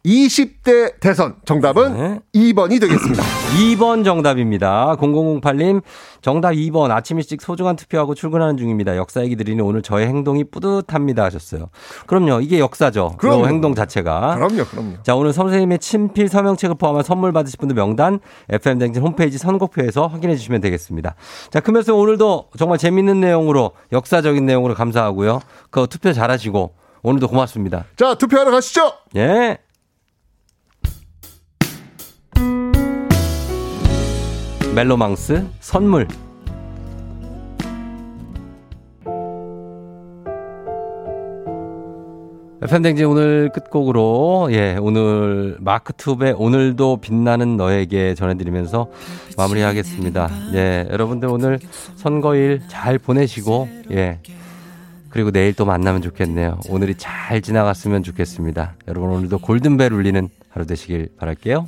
20대 대선 정답은 네. 2번이 되겠습니다. (laughs) 2번 정답입니다. 0008님, 정답 2번. 아침 일찍 소중한 투표하고 출근하는 중입니다. 역사 얘기 드리는 오늘 저의 행동이 뿌듯합니다 하셨어요. 그럼요. 이게 역사죠. 그 그럼요. 행동 자체가. 그럼요, 그럼요. 자, 오늘 선생님의 친필 서명책을 포함한 선물 받으실 분들 명단 FM댕진 홈페이지 선곡표에서 확인해 주시면 되겠습니다. 자, 금연쌤 오늘도 정말 재밌는 내용으로 역사적인 내용으로 감사하고요. 그 투표 잘하시고 오늘도 고맙습니다. 자, 투표하러 가시죠. 예. 멜로망스 선물 팬댕진 오늘 끝곡으로 예 오늘 마크 투베 오늘도 빛나는 너에게 전해드리면서 마무리하겠습니다. 예 여러분들 오늘 선거일 잘 보내시고 예 그리고 내일 또 만나면 좋겠네요. 오늘이 잘 지나갔으면 좋겠습니다. 여러분 오늘도 골든벨 울리는 하루 되시길 바랄게요.